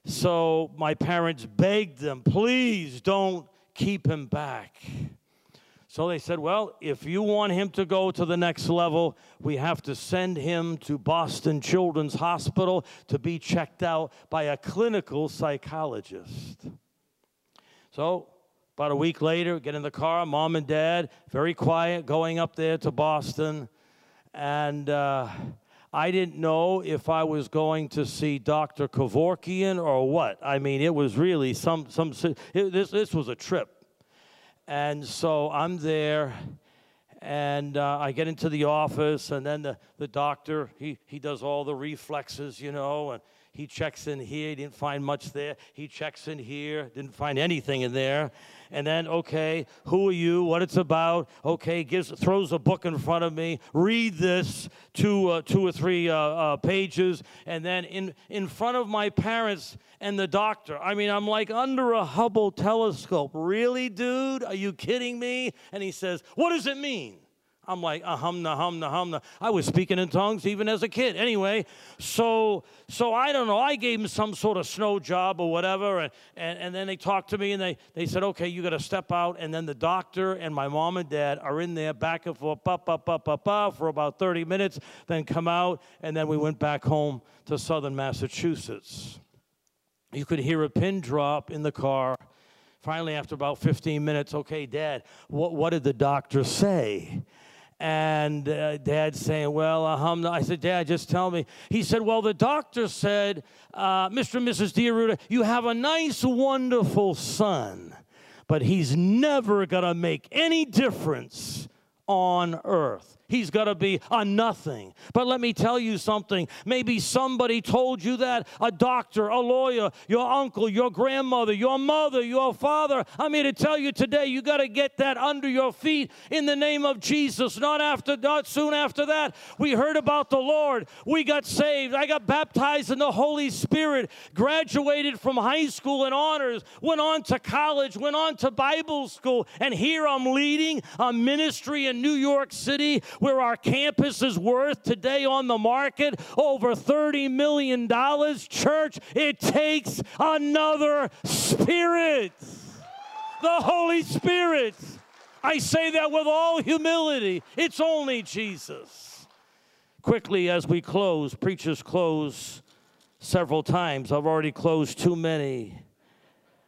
so my parents begged them, Please don't keep him back. So they said, well, if you want him to go to the next level, we have to send him to Boston Children's Hospital to be checked out by a clinical psychologist. So, about a week later, get in the car, mom and dad, very quiet, going up there to Boston. And uh, I didn't know if I was going to see Dr. Kevorkian or what. I mean, it was really some, some it, this, this was a trip. And so I'm there, and uh, I get into the office, and then the, the doctor, he, he does all the reflexes, you know, and he checks in here, he didn't find much there. He checks in here, didn't find anything in there. And then, okay, who are you? What it's about? Okay, gives throws a book in front of me. Read this two, uh, two or three uh, uh, pages, and then in in front of my parents and the doctor. I mean, I'm like under a Hubble telescope. Really, dude? Are you kidding me? And he says, "What does it mean?" I'm like, uh humna, humna. I was speaking in tongues even as a kid. Anyway, so so I don't know. I gave him some sort of snow job or whatever, and, and, and then they talked to me and they, they said, okay, you got to step out. And then the doctor and my mom and dad are in there back and forth, ba, ba, ba, ba, ba, for about 30 minutes, then come out, and then we went back home to southern Massachusetts. You could hear a pin drop in the car. Finally, after about 15 minutes, okay, Dad, what, what did the doctor say? And uh, dad saying, Well, uh, I said, Dad, just tell me. He said, Well, the doctor said, uh, Mr. and Mrs. DeArruda, you have a nice, wonderful son, but he's never going to make any difference on earth. He's got to be a nothing. But let me tell you something. Maybe somebody told you that a doctor, a lawyer, your uncle, your grandmother, your mother, your father. I'm here to tell you today you got to get that under your feet in the name of Jesus. Not after, not soon after that. We heard about the Lord. We got saved. I got baptized in the Holy Spirit, graduated from high school in honors, went on to college, went on to Bible school, and here I'm leading a ministry in New York City where our campus is worth today on the market over $30 million. Church, it takes another spirit, the Holy Spirit. I say that with all humility. It's only Jesus. Quickly, as we close, preachers close several times. I've already closed too many.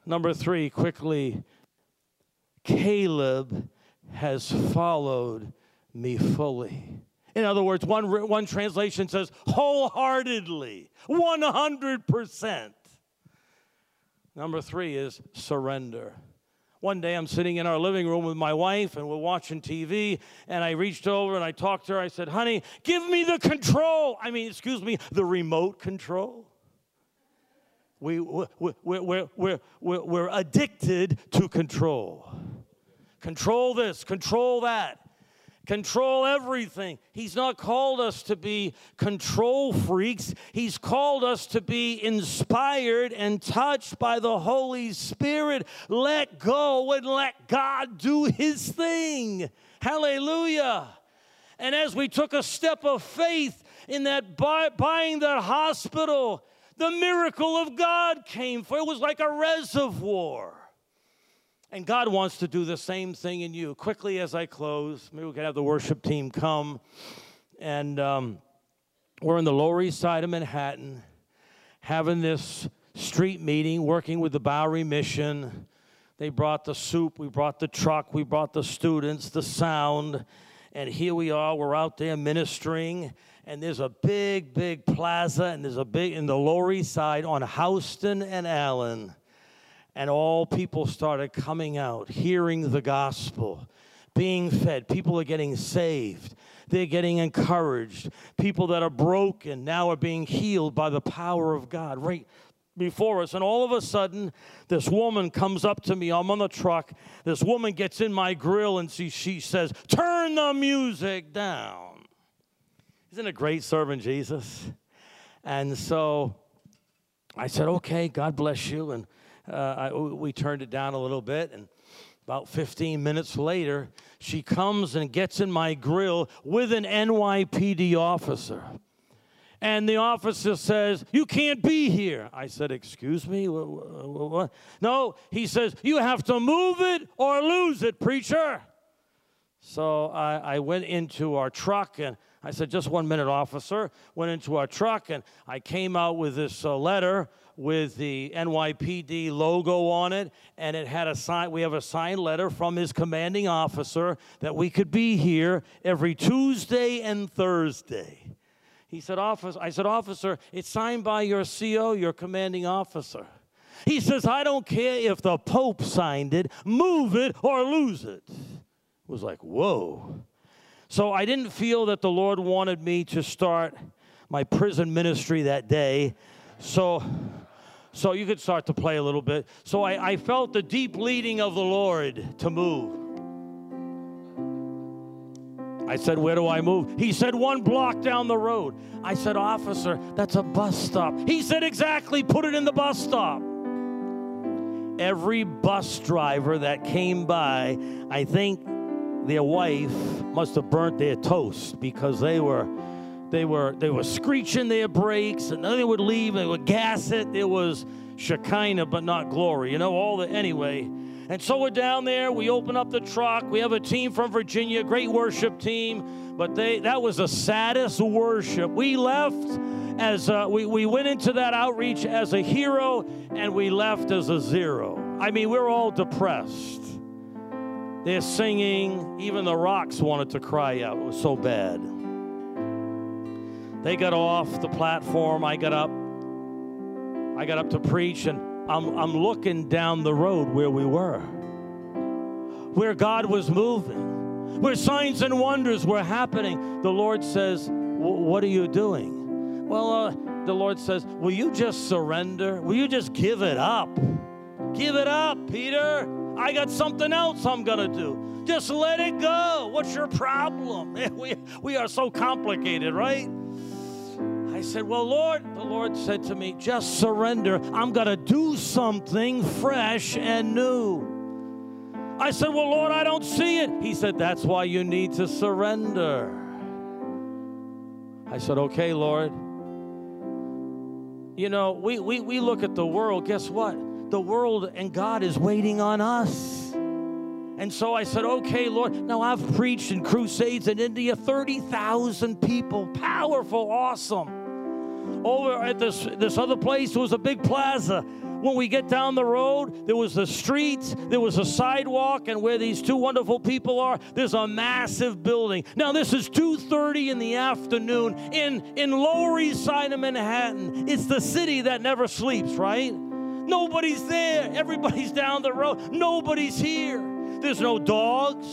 Number three, quickly, Caleb has followed me fully. In other words, one, one translation says wholeheartedly, 100%. Number three is surrender. One day I'm sitting in our living room with my wife and we're watching TV, and I reached over and I talked to her. I said, Honey, give me the control. I mean, excuse me, the remote control. We, we, we, we're, we're, we're, we're addicted to control. Control this, control that control everything. He's not called us to be control freaks. He's called us to be inspired and touched by the Holy Spirit. Let go and let God do His thing. Hallelujah. And as we took a step of faith in that buy, buying that hospital, the miracle of God came for it was like a reservoir. And God wants to do the same thing in you. Quickly as I close, maybe we can have the worship team come. And um, we're in the Lower East Side of Manhattan having this street meeting, working with the Bowery Mission. They brought the soup, we brought the truck, we brought the students, the sound. And here we are, we're out there ministering. And there's a big, big plaza, and there's a big, in the Lower East Side on Houston and Allen. And all people started coming out, hearing the gospel, being fed. People are getting saved. They're getting encouraged. People that are broken now are being healed by the power of God right before us. And all of a sudden, this woman comes up to me. I'm on the truck. This woman gets in my grill and she, she says, Turn the music down. Isn't it great serving Jesus? And so I said, Okay, God bless you. And uh, I, we turned it down a little bit. And about 15 minutes later, she comes and gets in my grill with an NYPD officer. And the officer says, You can't be here. I said, Excuse me? What, what, what? No, he says, You have to move it or lose it, preacher. So I, I went into our truck and I said, Just one minute, officer. Went into our truck and I came out with this uh, letter with the NYPD logo on it, and it had a sign. We have a signed letter from his commanding officer that we could be here every Tuesday and Thursday. He said, Officer, I said, Officer, it's signed by your CO, your commanding officer. He says, I don't care if the Pope signed it, move it or lose it. It was like, whoa. So I didn't feel that the Lord wanted me to start my prison ministry that day. So so you could start to play a little bit. So I, I felt the deep leading of the Lord to move. I said, Where do I move? He said, One block down the road. I said, Officer, that's a bus stop. He said, Exactly, put it in the bus stop. Every bus driver that came by, I think their wife must have burnt their toast because they were they were they were screeching their brakes, and then they would leave. They would gas it. It was Shekinah, but not glory. You know all the anyway. And so we're down there. We open up the truck. We have a team from Virginia, great worship team. But they that was the saddest worship. We left as a, we we went into that outreach as a hero, and we left as a zero. I mean, we we're all depressed. They're singing. Even the rocks wanted to cry out. It was so bad. They got off the platform. I got up. I got up to preach, and I'm, I'm looking down the road where we were, where God was moving, where signs and wonders were happening. The Lord says, What are you doing? Well, uh, the Lord says, Will you just surrender? Will you just give it up? Give it up, Peter. I got something else I'm going to do. Just let it go. What's your problem? (laughs) We, we are so complicated, right? I said, Well, Lord, the Lord said to me, just surrender. I'm going to do something fresh and new. I said, Well, Lord, I don't see it. He said, That's why you need to surrender. I said, Okay, Lord. You know, we, we, we look at the world, guess what? The world and God is waiting on us. And so I said, okay, Lord. Now I've preached in crusades in India, 30,000 people, powerful, awesome over at this, this other place was a big plaza. When we get down the road, there was the streets, there was a sidewalk, and where these two wonderful people are, there's a massive building. Now, this is 2:30 in the afternoon in, in Lower East Side of Manhattan. It's the city that never sleeps, right? Nobody's there. Everybody's down the road. Nobody's here. There's no dogs.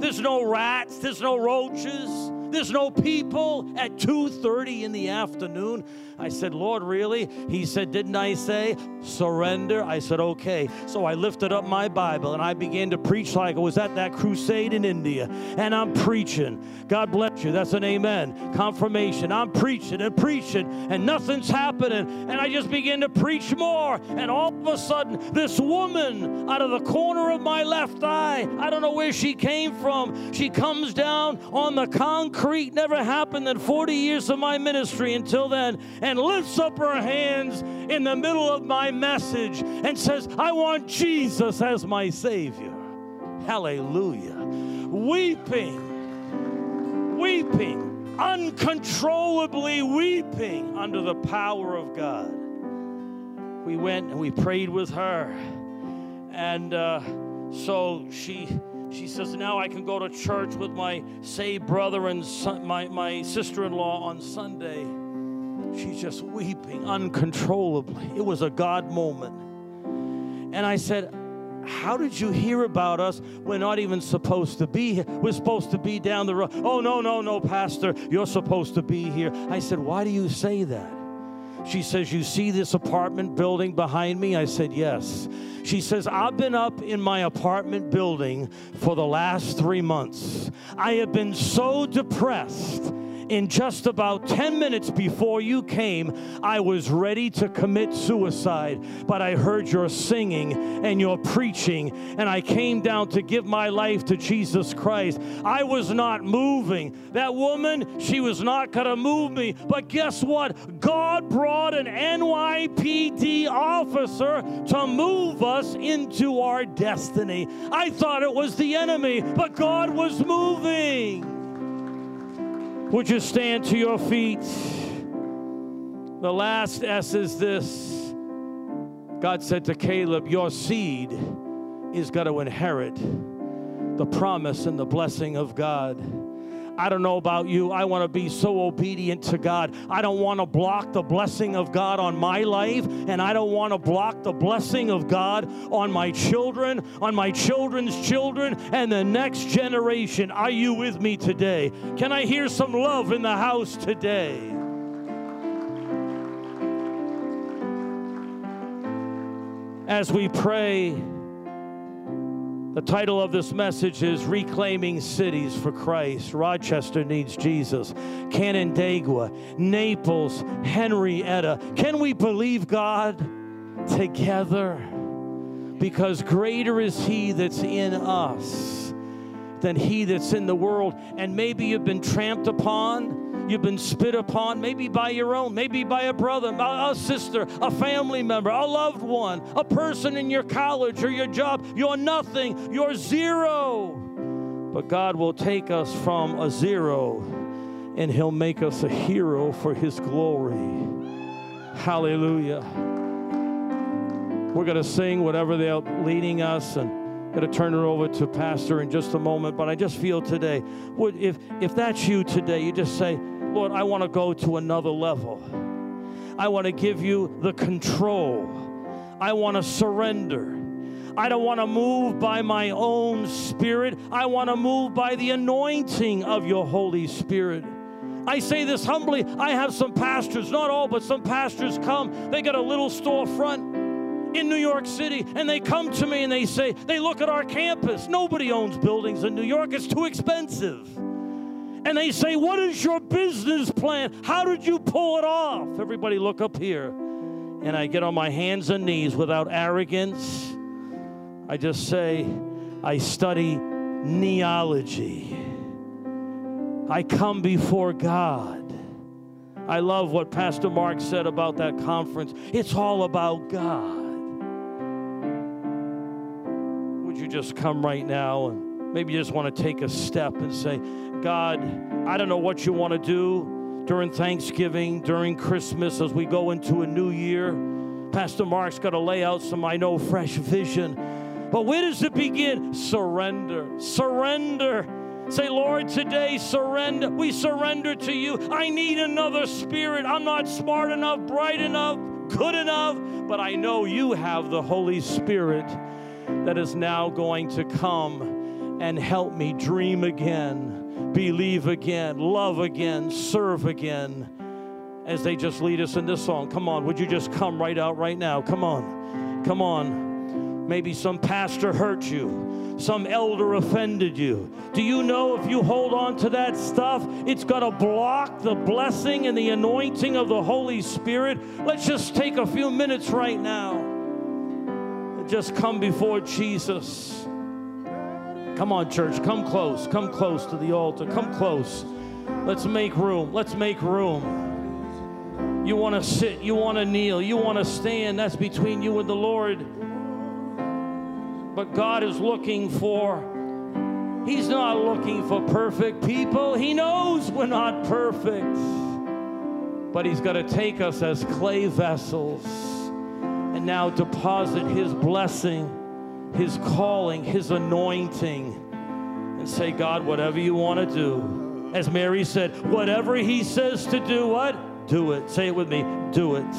There's no rats. There's no roaches. There's no people at 2:30 in the afternoon. I said, "Lord, really?" He said, "Didn't I say surrender?" I said, "Okay." So I lifted up my Bible and I began to preach like I was at that crusade in India. And I'm preaching. God bless you. That's an amen. Confirmation. I'm preaching and preaching and nothing's happening. And I just begin to preach more. And all of a sudden, this woman out of the corner of my left eye, I don't know where she came from, she comes down on the concrete concrete never happened in 40 years of my ministry until then, and lifts up her hands in the middle of my message and says, I want Jesus as my Savior. Hallelujah. Weeping, weeping, uncontrollably weeping under the power of God. We went and we prayed with her. And uh, so she she says, Now I can go to church with my saved brother and son, my, my sister in law on Sunday. She's just weeping uncontrollably. It was a God moment. And I said, how did you hear about us? We're not even supposed to be here. We're supposed to be down the road. Oh, no, no, no, Pastor, you're supposed to be here. I said, Why do you say that? She says, You see this apartment building behind me? I said, Yes. She says, I've been up in my apartment building for the last three months. I have been so depressed in just about 10 minutes before you came, I was ready to commit suicide, but I heard your singing and your preaching, and I came down to give my life to Jesus Christ. I was not moving. That woman, she was not going to move me, but guess what? God brought an NYPD officer to move us into our destiny. I thought it was the enemy, but God was moving. Would you stand to your feet? The last S is this God said to Caleb, Your seed is going to inherit the promise and the blessing of God. I don't know about you. I want to be so obedient to God. I don't want to block the blessing of God on my life, and I don't want to block the blessing of God on my children, on my children's children, and the next generation. Are you with me today? Can I hear some love in the house today? As we pray, the title of this message is Reclaiming Cities for Christ. Rochester needs Jesus. Canandaigua, Naples, Henrietta. Can we believe God together? Because greater is He that's in us than He that's in the world. And maybe you've been tramped upon You've been spit upon, maybe by your own, maybe by a brother, a sister, a family member, a loved one, a person in your college or your job. You're nothing, you're zero. But God will take us from a zero and He'll make us a hero for His glory. Hallelujah. We're going to sing whatever they're leading us and going to turn it over to pastor in just a moment but i just feel today would if if that's you today you just say Lord, I want to go to another level. I want to give you the control. I want to surrender. I don't want to move by my own spirit. I want to move by the anointing of your Holy Spirit. I say this humbly. I have some pastors, not all, but some pastors come. They got a little storefront in New York City, and they come to me and they say, they look at our campus. Nobody owns buildings in New York, it's too expensive and they say, What is your business plan? How did you pull it off? Everybody, look up here. And I get on my hands and knees without arrogance. I just say, I study kneeology. I come before God. I love what Pastor Mark said about that conference. It's all about God. Would you just come right now and maybe you just want to take a step and say, God, I don't know what you want to do during Thanksgiving, during Christmas, as we go into a new year. Pastor Mark's got to lay out some, I know, fresh vision. But where does it begin? Surrender. Surrender. Say, Lord, today surrender. We surrender to you. I need another spirit. I'm not smart enough, bright enough, good enough, but I know you have the Holy Spirit that is now going to come and help me dream again believe again, love again, serve again as they just lead us in this song. Come on, would you just come right out right now? Come on, come on. Maybe some pastor hurt you, some elder offended you. Do you know if you hold on to that stuff, it's going to block the blessing and the anointing of the Holy Spirit? Let's just take a few minutes right now and just come before Jesus. Come on, church. Come close. Come close to the altar. Come close. Let's make room. Let's make room. You want to sit, you want to kneel, you want to stand. That's between you and the Lord. But God is looking for, He's not looking for perfect people. He knows we're not perfect. But He's going to take us as clay vessels and now deposit His blessing, His calling, His anointing, and say, God, whatever you want to do. As Mary said, whatever He says to do, what? Do it. Say it with me. Do it.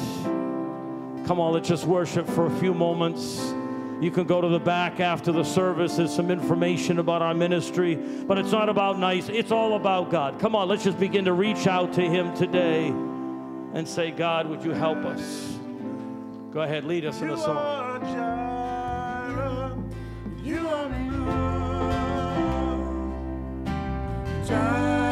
Come on, let's just worship for a few moments. You can go to the back after the service. There's some information about our ministry, but it's not about NYSUM. It's all about God. Come on, let's just begin to reach out to Him today and say, God, would you help us? Go ahead, lead us in a song. You are know. Time